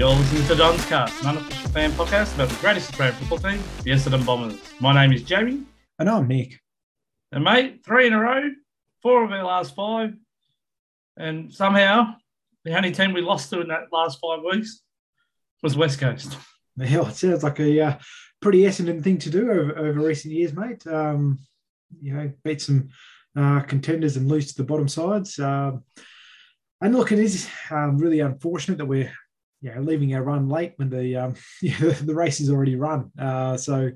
You're listening to Don's Cast, an unofficial fan podcast about the greatest Australian football team, the Essendon Bombers. My name is Jamie, And I'm Nick. and mate, three in a row, four of our last five, and somehow the only team we lost to in that last five weeks was West Coast. Hell, it sounds like a uh, pretty Essendon thing to do over, over recent years, mate. Um, you know, beat some uh, contenders and lose to the bottom sides. Um, and look, it is um, really unfortunate that we're you know, leaving our run late when the um, you know, the race is already run. Uh, so,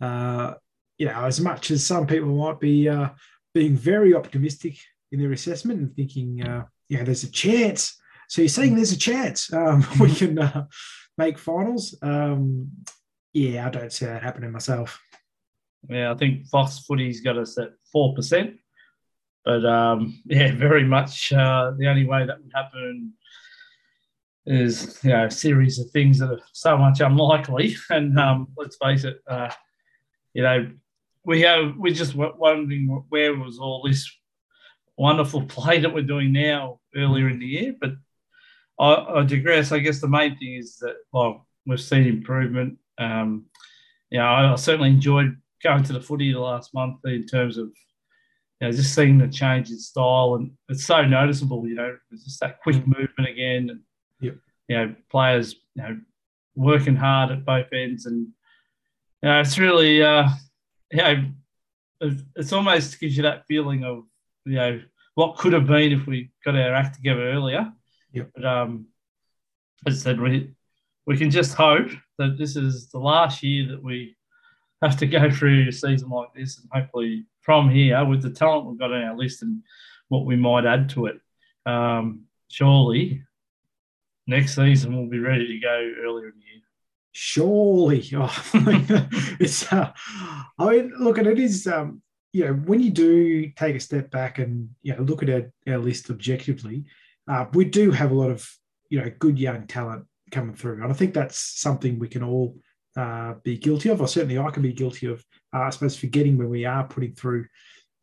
uh, you know, as much as some people might be uh, being very optimistic in their assessment and thinking, uh, know, there's a chance. So you're saying there's a chance um, we can uh, make finals? Um, yeah, I don't see that happening myself. Yeah, I think Fox Footy's got us at four percent, but um, yeah, very much uh, the only way that would happen is you know a series of things that are so much unlikely. And um, let's face it, uh, you know, we have we just wondering where was all this wonderful play that we're doing now earlier in the year. But I, I digress. I guess the main thing is that well, we've seen improvement. Um, you know, I, I certainly enjoyed going to the footy the last month in terms of you know, just seeing the change in style, and it's so noticeable. You know, it's just that quick movement again, and. You know, players you know working hard at both ends, and you know, it's really uh, you know, it- it's almost gives you that feeling of you know what could have been if we got our act together earlier. Yep. But um, as I said, we we can just hope that this is the last year that we have to go through a season like this, and hopefully from here, with the talent we've got on our list and what we might add to it, um, surely next season we'll be ready to go earlier in the year. Surely, oh, it's. Uh, I mean, look, and it is. Um, you know, when you do take a step back and you know look at our, our list objectively, uh, we do have a lot of you know good young talent coming through, and I think that's something we can all uh, be guilty of, or certainly I can be guilty of. Uh, I suppose forgetting when we are putting through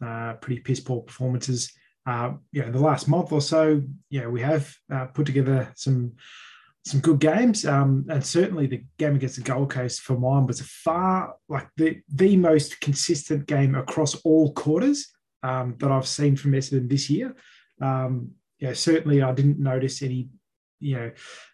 uh, pretty piss poor performances. Uh, you know, the last month or so, you know, we have uh, put together some some good games, um, and certainly the game against the Gold Coast for mine was a far like the the most consistent game across all quarters um, that I've seen from Essendon this year. Um, yeah, certainly I didn't notice any you know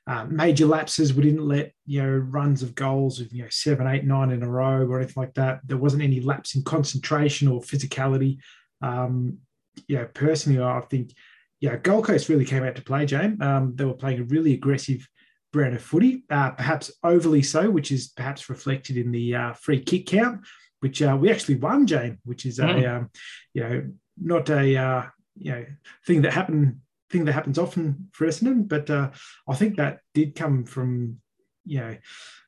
uh, major lapses. We didn't let you know runs of goals of you know seven, eight, nine in a row or anything like that. There wasn't any lapse in concentration or physicality. Um, yeah, personally, I think yeah, Gold Coast really came out to play, James. Um, they were playing a really aggressive brand of footy, uh, perhaps overly so, which is perhaps reflected in the uh, free kick count, which uh, we actually won, Jane, which is a Mm. um, you know not a uh, you know thing that happened thing that happens often for Essendon, but uh, I think that did come from you know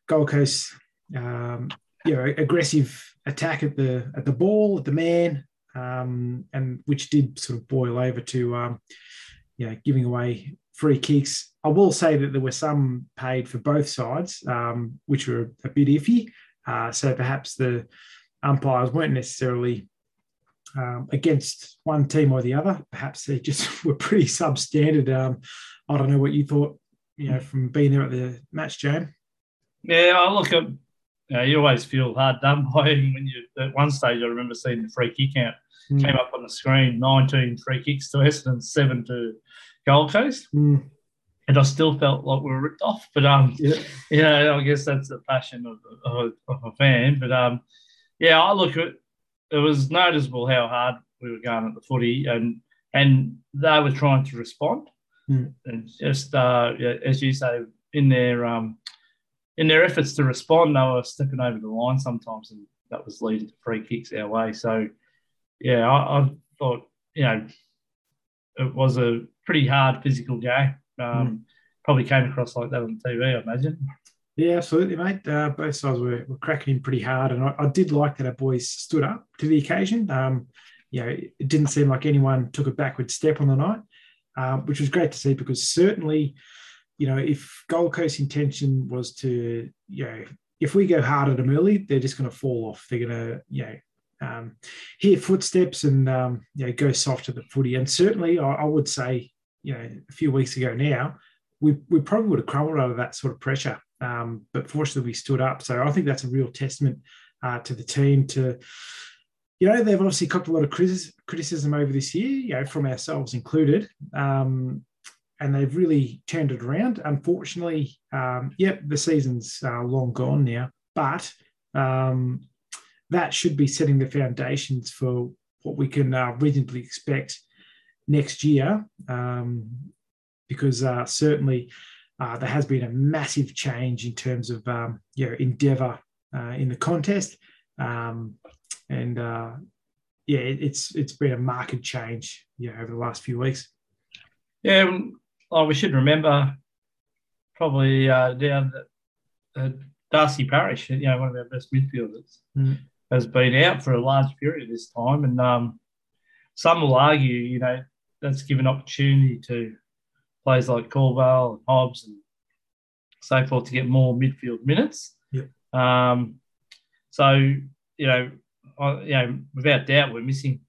Gold Coast um, you know aggressive attack at the at the ball at the man, um, and which did sort of boil over to um, you know giving away free kicks. I will say that there were some paid for both sides, um, which were a bit iffy. Uh, so perhaps the umpires weren't necessarily um, against one team or the other. Perhaps they just were pretty substandard. Um, I don't know what you thought, you know, from being there at the match, Jam. Yeah, I look at. You, know, you always feel hard done by him when you at one stage. I remember seeing the free kick count Mm. came up on the screen: 19 free kicks to Essendon, seven to Gold Coast, Mm, and I still felt like we were ripped off. But um, yeah. yeah, I guess that's the passion of, of, of a fan. But um, yeah, I look at it was noticeable how hard we were going at the footy, and and they were trying to respond, Hmm. and just uh, yeah, as you say, in their um, in their efforts to respond, they were stepping over the line sometimes, and that was leading to free kicks our way. So yeah, I, I thought you know it was a pretty hard physical game. Um, Probably came across like that on TV, I imagine. Yeah, absolutely, mate. Uh, both sides were, were cracking in pretty hard, and I, I did like that our boys stood up to the occasion. Um, you know, it didn't seem like anyone took a backward step on the night, um, which was great to see because certainly, you know, if Gold Coast intention was to, you know, if we go hard at them early, they're just going to fall off. They're going to, you know, um, hear footsteps and um, you know go soft at the footy. And certainly, I, I would say, you know, a few weeks ago now, we, we probably would have crumbled under that sort of pressure. Um, but fortunately, we stood up. So I think that's a real testament uh, to the team. To you know, they've obviously copped a lot of criticism over this year, you know, from ourselves included. Um, and they've really turned it around. Unfortunately, um, yep, the season's uh, long gone now, but um, that should be setting the foundations for what we can uh, reasonably expect next year, um, because uh, certainly uh, there has been a massive change in terms of um, you know endeavour uh, in the contest, um, and uh, yeah, it, it's it's been a marked change yeah over the last few weeks. Yeah, well, we should remember probably uh, down that Darcy Parish, you know, one of our best midfielders, mm. has been out for a large period this time, and um, some will argue, you know, that's given opportunity to players like Caldwell and Hobbs and so forth to get more midfield minutes. Yep. Um, so you know, I, you know, without doubt, we're missing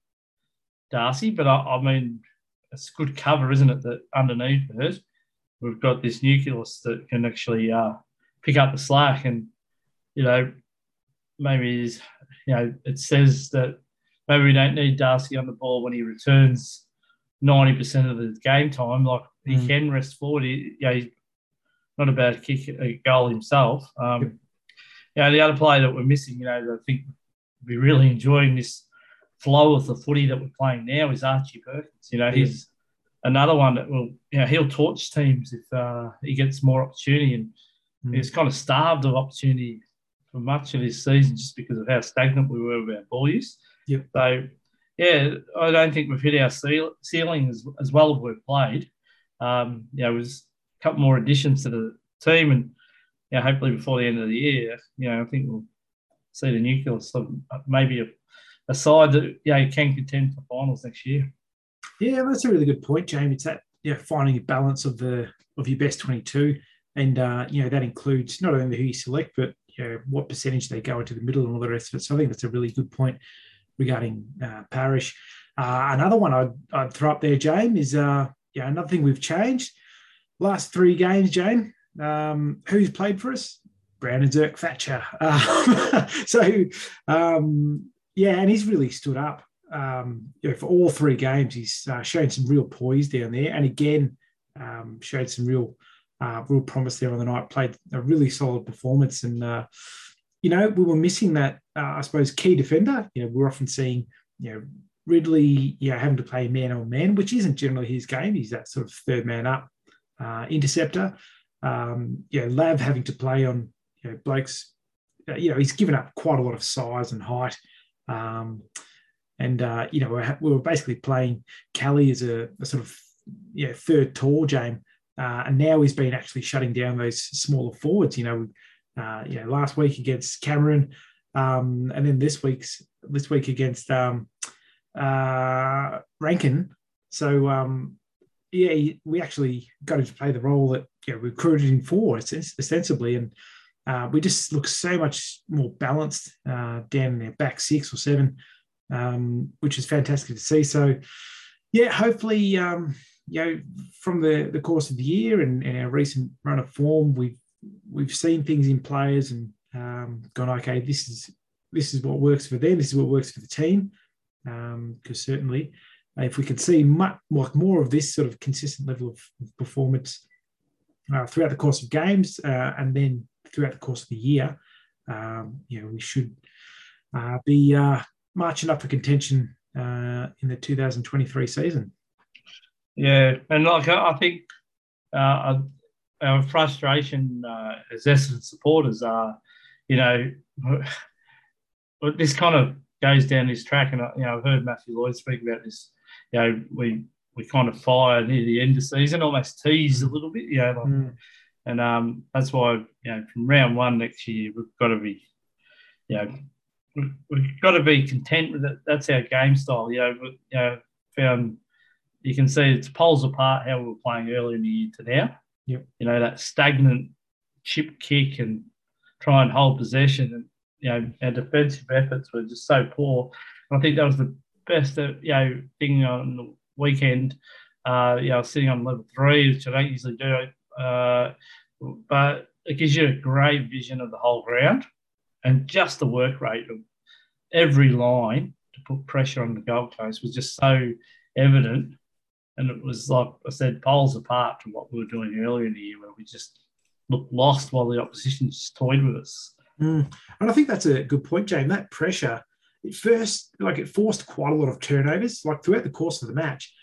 Darcy, but I, I, mean, it's good cover, isn't it? That underneath it, we've got this nucleus that can actually uh, pick up the slack, and you know, maybe you know, it says that maybe we don't need Darcy on the ball when he returns ninety percent of the game time. Like he mm. can rest forward. He, you know, he's not about to kick a goal himself. Um, you know, the other player that we're missing, you know, I think we're really enjoying this flow of the footy that we're playing now is Archie Perkins. You know, he's another one that will, you know, he'll torch teams if uh, he gets more opportunity. And mm. he's kind of starved of opportunity for much of this season just because of how stagnant we were with our ball use. Yep. So, yeah, I don't think we've hit our ceiling as, as well as we've played. Um, you know, it was a couple more additions to the team, and you know, hopefully before the end of the year, you know, I think we'll see the nucleus of maybe a, a side that yeah you can contend for finals next year. Yeah, that's a really good point, Jamie. It's that yeah, finding a balance of the of your best twenty two, and uh, you know that includes not only who you select, but you know what percentage they go into the middle and all the rest of it. So I think that's a really good point regarding uh, Parish. Uh, another one I'd, I'd throw up there, James, is uh, yeah, another thing we've changed. Last three games, Jane, um, who's played for us? Brandon Zerk Thatcher. Uh, so, um, yeah, and he's really stood up. Um, you know, for all three games, he's uh, shown some real poise down there, and again, um, showed some real, uh, real promise there on the night. Played a really solid performance, and uh, you know, we were missing that, uh, I suppose, key defender. You know, we're often seeing, you know, Ridley, you know, having to play man on man, which isn't generally his game. He's that sort of third man up uh, interceptor. Um, yeah, Lav having to play on you know, Blake's, uh, you know, he's given up quite a lot of size and height. Um, and, uh, you know, we were basically playing Kelly as a, a sort of you know, third tall James. Uh, and now he's been actually shutting down those smaller forwards. You know, uh, you know, last week against Cameron, um, and then this week's this week against um, uh, Rankine. So um, yeah, we actually got him to play the role that you know, recruited him for, ostensibly, and uh, we just look so much more balanced uh, down in their back six or seven, um, which is fantastic to see. So yeah, hopefully, um, you know, from the, the course of the year and, and, our recent run of form, we've we've seen things in players and um, gone, okay, this is this is what works for them, this is what works for the team because um, certainly if we could see much, like more of this sort of consistent level of performance uh, throughout the course of games uh, and then throughout the course of the year, um, you know, we should uh, be uh, marching up for contention uh, in the 2023 season. Yeah, and like I think uh, our frustration as Essendon supporters are, you know, this kind of goes down this track, and you know, I've heard Matthew Lloyd speak about this. You know, we we kind of fire near the end of season, almost tease a little bit. You know, like, mm. And um, that's why you know from round one next year we've got to be, you know, we've, we've got to be content with it. That's our game style. You know, we, you know, found you can see it's poles apart how we were playing early in the year to now. Yep. You know, that stagnant chip kick and try and hold possession and you know, our defensive efforts were just so poor. And I think that was the best, uh, you know, thing on the weekend. Uh, you know, sitting on level three, which I don't usually do. Uh, but it gives you a great vision of the whole ground and just the work rate of every line to put pressure on the Gold Coast was just so evident. And it was like I said, poles apart from what we were doing earlier in the year, where we just looked lost while the opposition just toyed with us. Mm. And I think that's a good point, James. That pressure, it first, like it forced quite a lot of turnovers, like throughout the course of the match.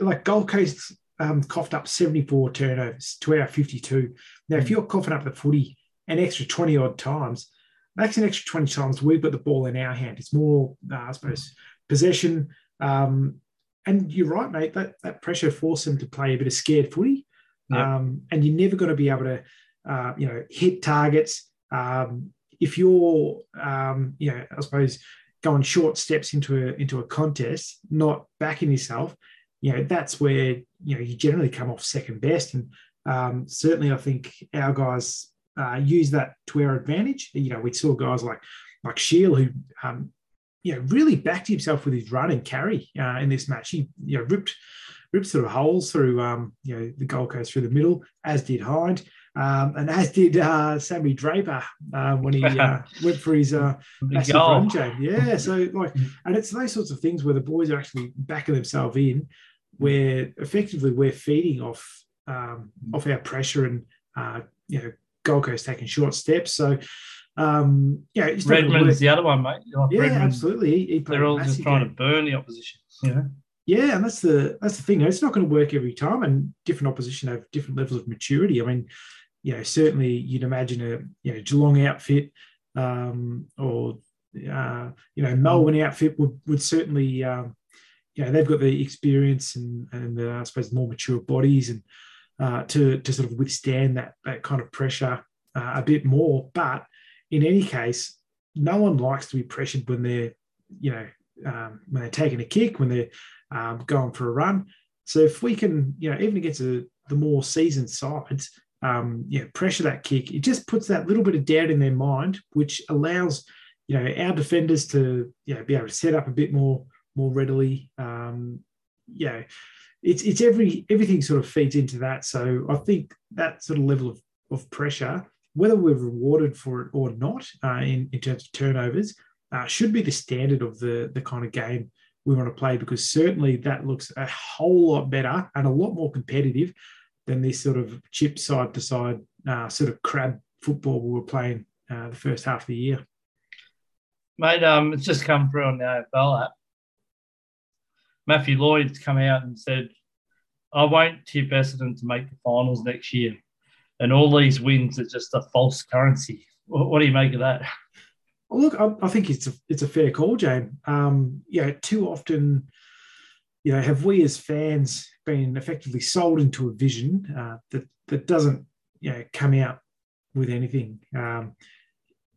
Like Gold Coast um, coughed up 74 turnovers to our 52. Now, if hmm. you're coughing up the footy an extra 20 odd times, that's an extra 20 times we've got the ball in our hand. It's more, uh, I suppose, possession. Um, and you're right, mate, that, that pressure forced them to play a bit of scared footy. Yep. Um, and you're never going to be able to, uh, you know, hit targets. Um, if you're, um, you know, I suppose going short steps into a into a contest, not backing yourself, you know, that's where you know you generally come off second best. And um, certainly, I think our guys uh, use that to our advantage. You know, we saw guys like like Shiel who um, you know really backed himself with his run and carry uh, in this match. He you know ripped ripped sort of holes through um, you know the Gold Coast through the middle, as did Hind. Um, and as did uh, Sammy Draper uh, when he uh, went for his uh, massive run jam. Yeah, so like, and it's those sorts of things where the boys are actually backing themselves in, where effectively we're feeding off um, off our pressure and uh, you know Gold Coast taking short steps. So um, yeah, Redman's the other one, mate. Like yeah, Redman, absolutely. He, he they're all just trying game. to burn the opposition. Yeah. Yeah, and that's the that's the thing. It's not going to work every time, and different opposition have different levels of maturity. I mean, you know, certainly you'd imagine a you know Geelong outfit um, or uh, you know Melbourne outfit would would certainly um, you know they've got the experience and and I suppose more mature bodies and uh, to to sort of withstand that that kind of pressure uh, a bit more. But in any case, no one likes to be pressured when they're you know um, when they're taking a kick when they're um, going for a run. So if we can you know even against a, the more seasoned sides. Um, yeah, pressure that kick. It just puts that little bit of doubt in their mind, which allows you know our defenders to you know, be able to set up a bit more more readily. Um, yeah, it's it's every everything sort of feeds into that. So I think that sort of level of, of pressure, whether we're rewarded for it or not, uh, in in terms of turnovers, uh, should be the standard of the the kind of game we want to play because certainly that looks a whole lot better and a lot more competitive than this sort of chip side to side uh, sort of crab football we were playing uh, the first half of the year. Mate, um, it's just come through on the AFL app. Matthew Lloyd's come out and said, I won't tip Essendon to make the finals next year. And all these wins are just a false currency. What, what do you make of that? Well, look, I, I, think it's a it's a fair call, James. Um, you know, too often, you know, have we as fans been effectively sold into a vision uh, that that doesn't, you know, come out with anything. Um,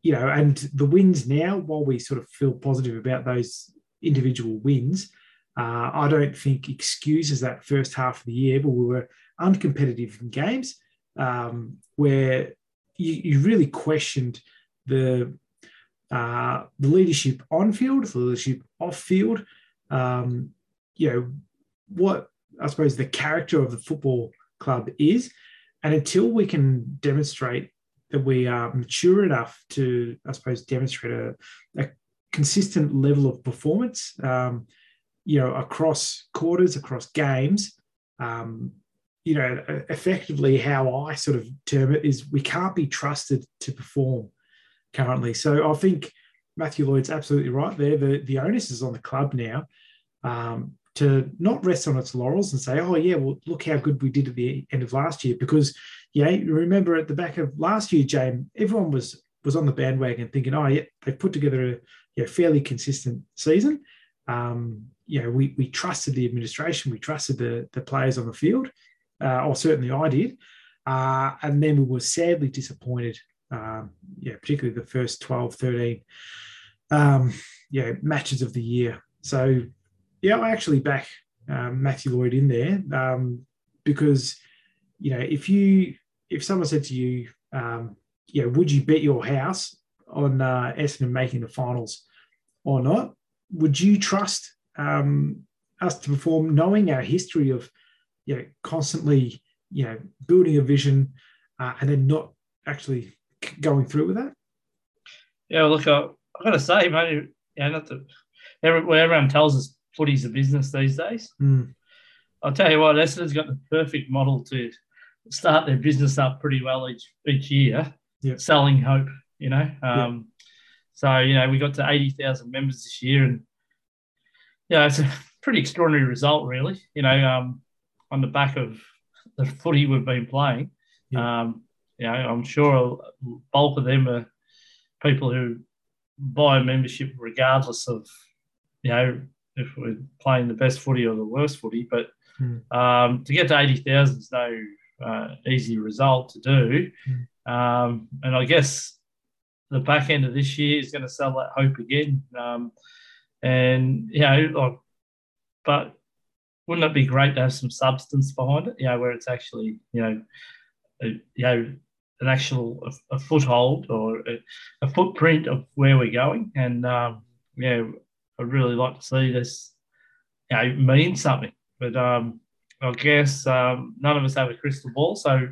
you know, and the wins now, while we sort of feel positive about those individual wins, uh, I don't think excuses that first half of the year, but we were uncompetitive in games um, where you, you, really questioned the uh, the leadership on field, the leadership off field. Um, you know what I suppose the character of the football club is, and until we can demonstrate that we are mature enough to, I suppose, demonstrate a, a consistent level of performance. Um, you know, across quarters, across games, um, you know, effectively how I sort of term it is we can't be trusted to perform currently. So I think Matthew Lloyd's absolutely right there. The, the onus is on the club now um, to not rest on its laurels and say, oh, yeah, well, look how good we did at the end of last year. Because, yeah, remember at the back of last year, James, everyone was was on the bandwagon thinking, oh, yeah, they've put together a you know, fairly consistent season. Um, you know, we, we trusted the administration, we trusted the, the players on the field, uh, or certainly I did. Uh, and then we were sadly disappointed, um, yeah, particularly the first 12, 13 um, yeah, matches of the year. So, yeah, I actually back um, Matthew Lloyd in there um, because, you know, if you, if someone said to you, um, know, would you bet your house on uh, Essendon making the finals or not? Would you trust um, us to perform, knowing our history of you know, constantly you know, building a vision uh, and then not actually going through with that? Yeah, look, I, I got to say, mate, yeah, not to, everyone tells us footy's a business these days. Mm. I'll tell you what, Essendon's got the perfect model to start their business up pretty well each each year, yep. selling hope, you know. Um, yep. So, you know, we got to 80,000 members this year and, yeah, it's a pretty extraordinary result, really, you know, um, on the back of the footy we've been playing. Yep. Um, you know, I'm sure a bulk of them are people who buy a membership regardless of, you know, if we're playing the best footy or the worst footy. But mm. um, to get to 80,000 is no uh, easy result to do. Mm. Um, and I guess the back end of this year is going to sell that hope again. Um, and, you know, like, but wouldn't it be great to have some substance behind it, you know, where it's actually, you know, a, you know, an actual a, a foothold or a, a, footprint of where we're going. And um, yeah, I'd really like to see this, you know, mean something. But um, I guess um, none of us have a crystal ball, so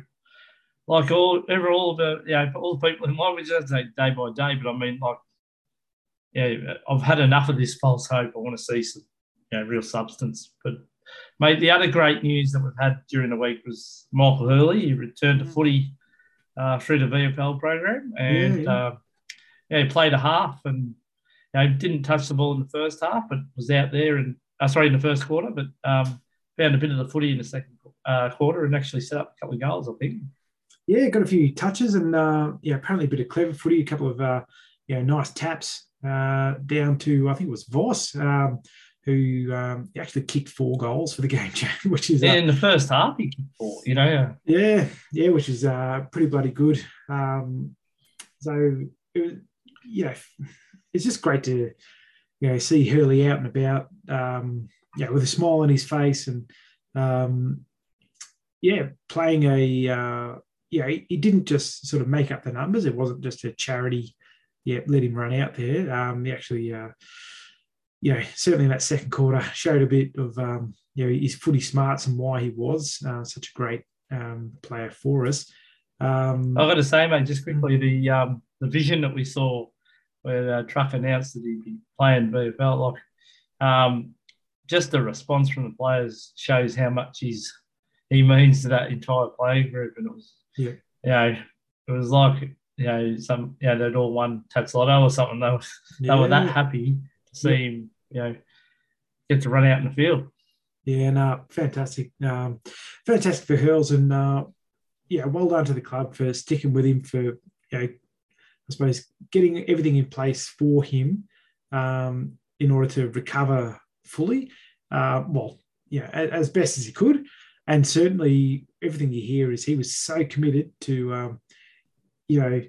like all every all of the you know all the people in life, we just say day by day. But I mean, like, yeah, I've had enough of this false hope. I want to see some, you know, real substance. But mate, the other great news that we've had during the week was Michael Hurley. He returned to mm. footy uh, through the VFL program, and. Uh, yeah, he played a half and you know, didn't touch the ball in the first half, but was out there and uh, sorry in the first quarter, but um, found a bit of the footy in the second uh, quarter and actually set up a couple of goals. I think. Yeah, got a few touches and uh, yeah, apparently a bit of clever footy, a couple of uh, you know nice taps uh, down to I think it was Voss. Um, who um, actually kicked four goals for the game, which is yeah, uh, in the first half he kicked four. You know, yeah, yeah, which is uh, pretty bloody good. Um, so it was, you know, it's just great to you know see Hurley out and about, um, yeah, with a smile on his face and um, yeah, playing a uh, yeah, he, he, didn't just sort of make up the numbers. It wasn't just a charity. Yeah, let him run out there. Um, he actually. Uh, you know, certainly in that second quarter showed a bit of, um, you know, his footy smarts and why he was uh, such a great um, player for us. Um, I've got to say, mate, just quickly, the um, the vision that we saw where uh, Truck announced that he'd be playing VFL, like, um, just the response from the players shows how much he's he means to that entire playing group, and it was, yeah, you know, it was like you know some you know they'd all won Tattslotto or something. They were yeah. they were that happy to see him, you know, get to run out in the field. Yeah, no, fantastic, um, fantastic for Hurls, and uh, yeah, well done to the club for sticking with him for you know, I suppose getting everything in place for him um, in order to recover fully. Uh, well, yeah, as, as, best as he could, and certainly everything you hear is he was so committed to, um, you know,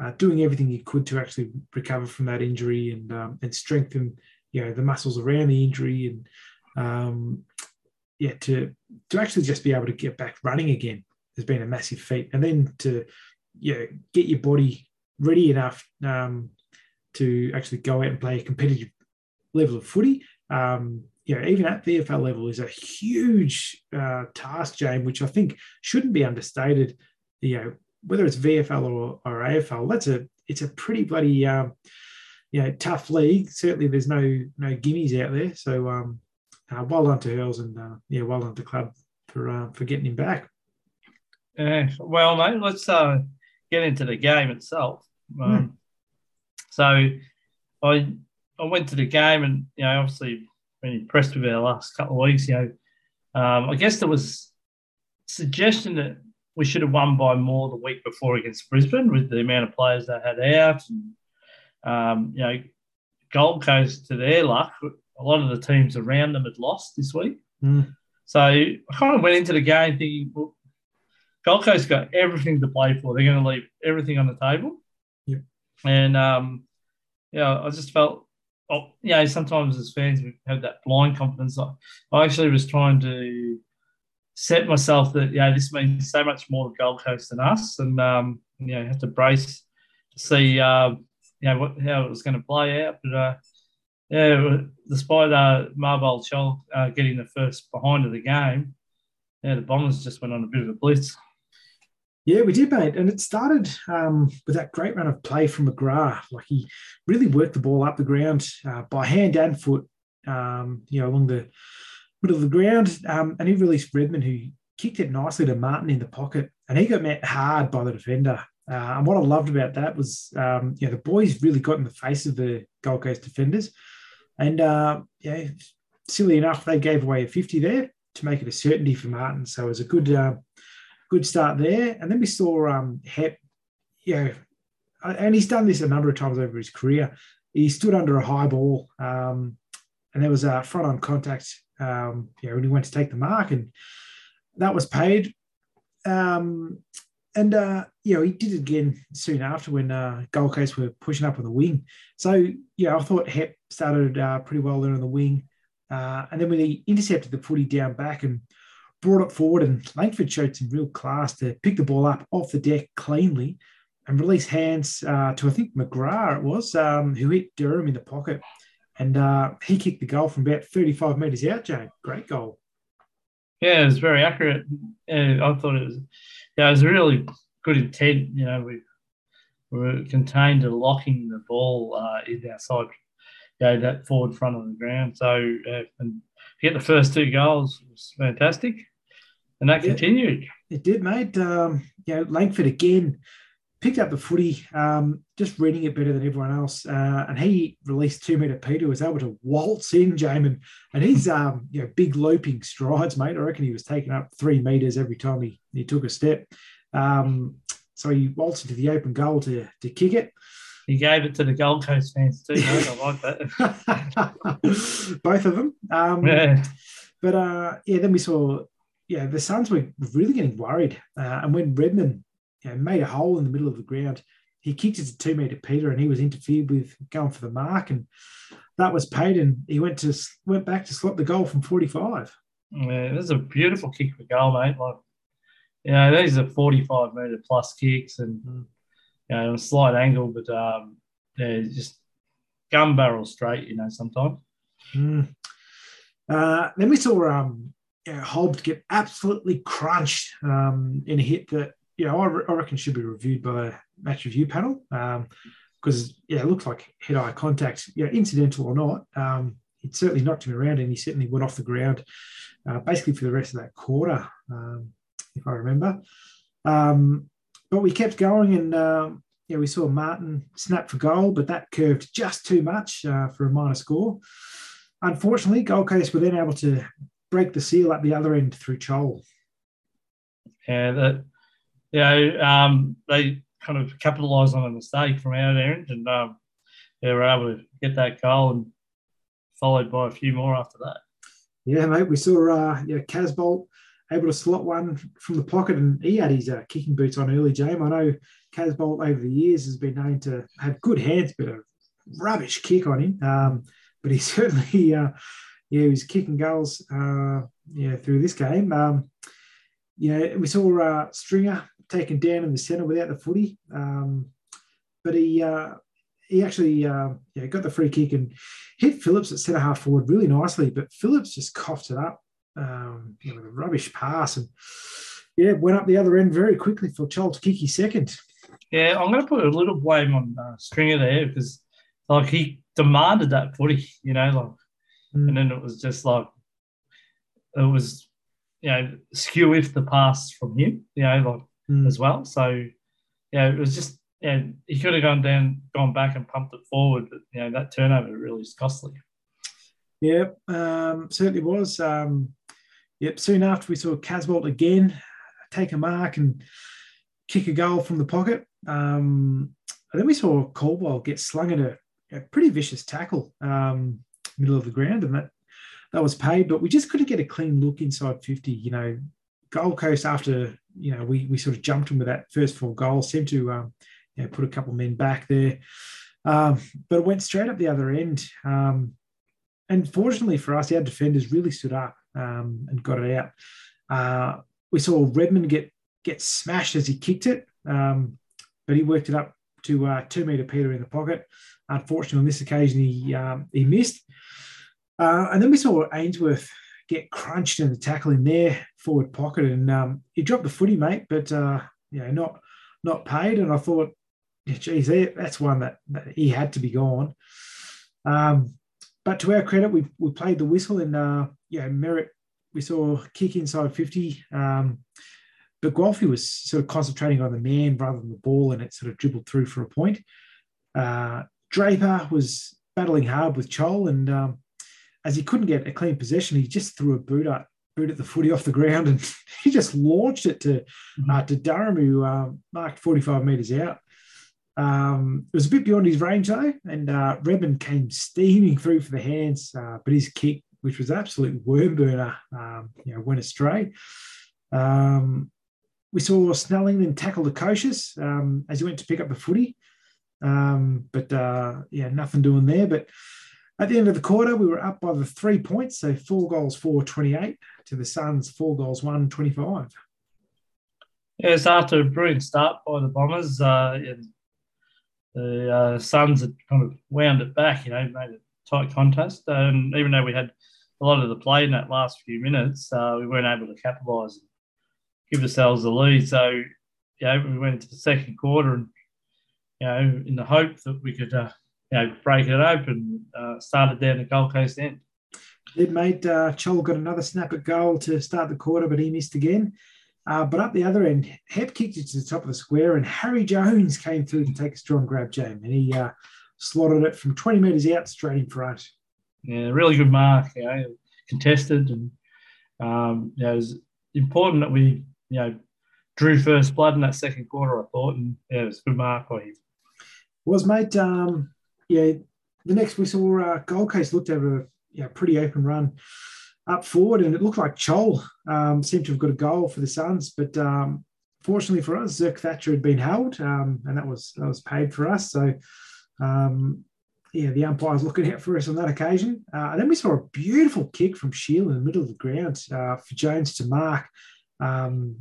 uh, doing everything he could to actually recover from that injury and um, and strengthen you know the muscles around the injury and um, yeah to to actually just be able to get back running again has been a massive feat and then to you know, get your body ready enough um, to actually go out and play a competitive level of footy um, you know, even at VFL level is a huge uh, task, James, which I think shouldn't be understated. You know, whether it's VFL or, or AFL, that's a it's a pretty bloody um, you know tough league. Certainly, there's no no gimmies out there. So um, uh, well done to Hurls and uh, yeah, well done to club for uh, for getting him back. Yeah, well, mate, let's uh, get into the game itself. Um, mm. So, I I went to the game and you know obviously been impressed with our last couple of weeks. You know, um, I guess there was suggestion that we should have won by more the week before against Brisbane with the amount of players they had out. And, um, you know, Gold Coast, to their luck, a lot of the teams around them had lost this week. Mm. So I kind of went into the game thinking, well, Gold Coast got everything to play for. They're going to leave everything on the table. And, um, yeah, I just felt, oh, know, sometimes as fans, we have that blind confidence. I, I actually was trying to set myself that yeah, this means so much more to Gold Coast than us, and um, you know, have to brace to see uh, you know what how it was going to play out. But uh, yeah, despite uh, Mabior Chol uh, getting the first behind of the game, yeah, the Bombers just went on a bit of a blitz. Yeah, we did, mate. And it started um, with that great run of play from McGrath. Like he really worked the ball up the ground uh, by hand and foot, um, you know, along the middle of the ground. Um, and he released Redman, who kicked it nicely to Martin in the pocket. And he got met hard by the defender. Uh, and what I loved about that was, um, know, the boys really got in the face of the Gold Coast defenders. And, uh, yeah, silly enough, they gave away a 50 there to make it a certainty for Martin. So it was a good uh, good start there. And then we saw um, Hep, you know, and he's done this a number of times over his career. He stood under a high ball, um, and there was a front on contact, um, you know, when he went to take the mark, and that was paid. Um, and uh, you know, he did it again soon after when uh, Gold Coast were pushing up on the wing. So, know, I thought Hep started uh, pretty well there on the wing. Uh, and then when he intercepted the footy down back and brought it forward, and Langford showed some real class to pick the ball up off the deck cleanly and release hands uh, to, I think, McGrath it was, um, who hit Durham in the pocket. And uh, he kicked the goal from about 35 metres out, Jane. Great goal. Yeah, it was very accurate. Yeah, I thought it was, yeah, it was really good intent. You know, we, we were contained to locking the ball uh, in our side, you know, that forward front of the ground. So, uh, and get the first two goals was fantastic. And that continued. It did, mate. Um, you know, Langford again picked up the footy, um, just reading it better than everyone else. Uh, and he released two meter Peter, was able to waltz in, Jamin. And he's um, you know, big looping strides, mate. I reckon he was taking up three meters every time he, he took a step. Um, so he waltzed into the open goal to, to kick it. He gave it to the Gold Coast fans too. Mate. I like that. Both of them. Um, yeah. But uh, yeah, then we saw, yeah, the Suns were really getting worried. Uh, and when Redman you know, made a hole in the middle of the ground, he kicked it to two meter Peter, and he was interfered with going for the mark, and that was paid. And he went to went back to slot the goal from forty five. Yeah, this is a beautiful kick for goal, mate. Like, you know, these are forty five meter plus kicks, and mm you know, a slight angle, but um, yeah, just gun barrel straight, you know, sometimes. Mm. Uh, then we saw um, yeah, Hobbs get absolutely crunched um, in a hit that, you know, I, re- I, reckon should be reviewed by a match review panel because, um, yeah, it looks like head eye contact, yeah, incidental or not. Um, it certainly knocked him around and he certainly went off the ground uh, basically for the rest of that quarter, um, if I remember. Um, but we kept going, and uh, yeah, we saw Martin snap for goal, but that curved just too much uh, for a minor score. Unfortunately, Gold Coast were then able to break the seal at the other end through Chol. Yeah, that you know, um, they kind of capitalised on a mistake from our end, and um, they were able to get that goal and followed by a few more after that. Yeah, mate, we saw uh, yeah, Casboult able to slot one from the pocket, and he had his uh, kicking boots on early, James. I know Casboult over the years has been known to have good hands, but a rubbish kick on him. Um, but he certainly, uh, yeah, he was kicking goals, uh, yeah, through this game. Um, you know, we saw uh, Stringer taken down in the centre without the footy, um, but he uh, he actually uh, yeah got the free kick and hit Phillips at centre half forward really nicely, but Phillips just coughed it up um, you know, with a rubbish pass and yeah, went up the other end very quickly for Charles Kiki second. Yeah, I'm going to put a little blame on uh, Stringer there because like he demanded that footy, you know, like, mm. and then it was just like it was, you know, skew if the pass from him, you know, like mm. as well. So yeah, it was just yeah, he could have gone down, gone back and pumped it forward, but you know that turnover really is costly. Yeah, um, certainly was. Um, Yep. Soon after, we saw Casboult again take a mark and kick a goal from the pocket. Um, and then we saw Caldwell get slung at a, a pretty vicious tackle, um, middle of the ground, and that that was paid. But we just couldn't get a clean look inside 50. You know, Gold Coast after you know we we sort of jumped them with that first four goals, seemed to um, you know, put a couple of men back there, um, but it went straight up the other end. Um, and fortunately for us, our defenders really stood up um, and got it out. Uh, we saw Redman get get smashed as he kicked it, um, but he worked it up to uh, two meter Peter in the pocket. Unfortunately, on this occasion, he um, he missed. Uh, and then we saw Ainsworth get crunched in the tackle in their forward pocket, and um, he dropped the footy, mate. But uh, not not paid. And I thought, geez, that's one that, that he had to be gone. Um, but to our credit, we we played the whistle, and uh, yeah, Merrett. We saw kick inside fifty. Um, but Guelfi was sort of concentrating on the man rather than the ball, and it sort of dribbled through for a point. Uh, Draper was battling hard with Chol, and um, as he couldn't get a clean possession, he just threw a boot up, boot at the footy off the ground, and he just launched it to mm-hmm. uh, to Durham, who uh, marked 45 metres out. Um, it was a bit beyond his range though, and uh, came steaming through for the hands, uh, but his kick, which was absolute worm burner, um, you know, went astray. Um, we saw Snelling then tackle the Koshis um, as he went to pick up the footy. Um, but uh, yeah, nothing doing there. But at the end of the quarter, we were up by the three points. So four goals, four 28 to the Suns, four goals, one 25. Yeah, it's after a brilliant start by the Bombers. Uh, the uh, Suns had kind of wound it back, you know, made it tight contest. And even though we had a lot of the play in that last few minutes, uh, we weren't able to capitalise and give ourselves the lead. So, you know, we went into the second quarter and you know, in the hope that we could, uh, you know, break it open, uh, started down the Gold Coast end. It made uh, Chol got another snap at goal to start the quarter, but he missed again. Uh, but up the other end, Hep kicked it to the top of the square, and Harry Jones came through to take a strong grab, jam, and he uh, slotted it from 20 metres out straight in front. Yeah, really good mark. You know, contested, and um, you know, it was important that we, you know, drew first blood in that second quarter. I thought, and yeah, it was a good mark by him was, mate. Um, yeah, the next we saw uh, Gold Coast looked at a yeah, pretty open run up forward, and it looked like Chol um, seemed to have got a goal for the Suns, but um, fortunately for us, Zerk Thatcher had been held, um, and that was that was paid for us. So, um, yeah, the umpire's looking out for us on that occasion. Uh, and then we saw a beautiful kick from Shiel in the middle of the ground uh, for Jones to mark. Um,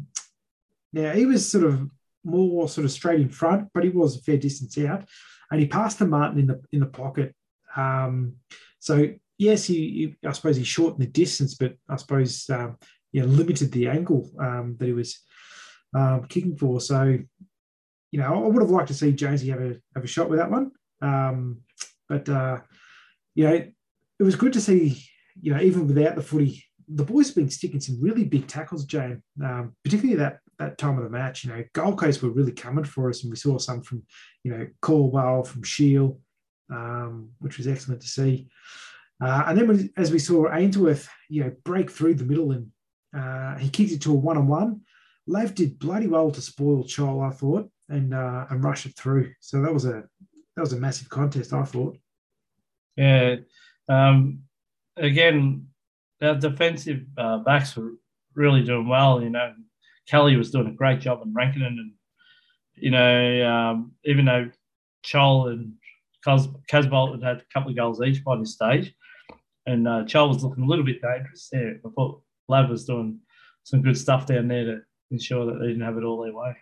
now he was sort of more sort of straight in front, but he was a fair distance out, and he passed to Martin in the in the pocket. Um, so yes, he, he, I suppose he shortened the distance, but I suppose um, you know limited the angle um, that he was um, kicking for. So you know, I would have liked to see Jonesy have a have a shot with that one, um, but uh, you know, it was good to see. You know, even without the footy, the boys have been sticking some really big tackles, Jane, um, particularly that that time of the match, you know, Gold Coast were really coming for us, and we saw some from, you know, Caldwell, from Shiel, um, which was excellent to see. Uh, and then as we saw Ainsworth, you know, break through the middle and uh, he kicked it to a one-on-one. Lav did bloody well to spoil Chol, I thought, and uh, and rush it through. So that was a that was a massive contest, I thought. Yeah. Um, again, our defensive uh, backs were really doing well. You know, Kelly was doing a great job in Rankine and you know, um, even though Chol and Casboult had had a couple of goals each by this stage, and uh, Chol was looking a little bit dangerous. Yeah, I thought Lav was doing some good stuff down there to ensure that they didn't have it all their way.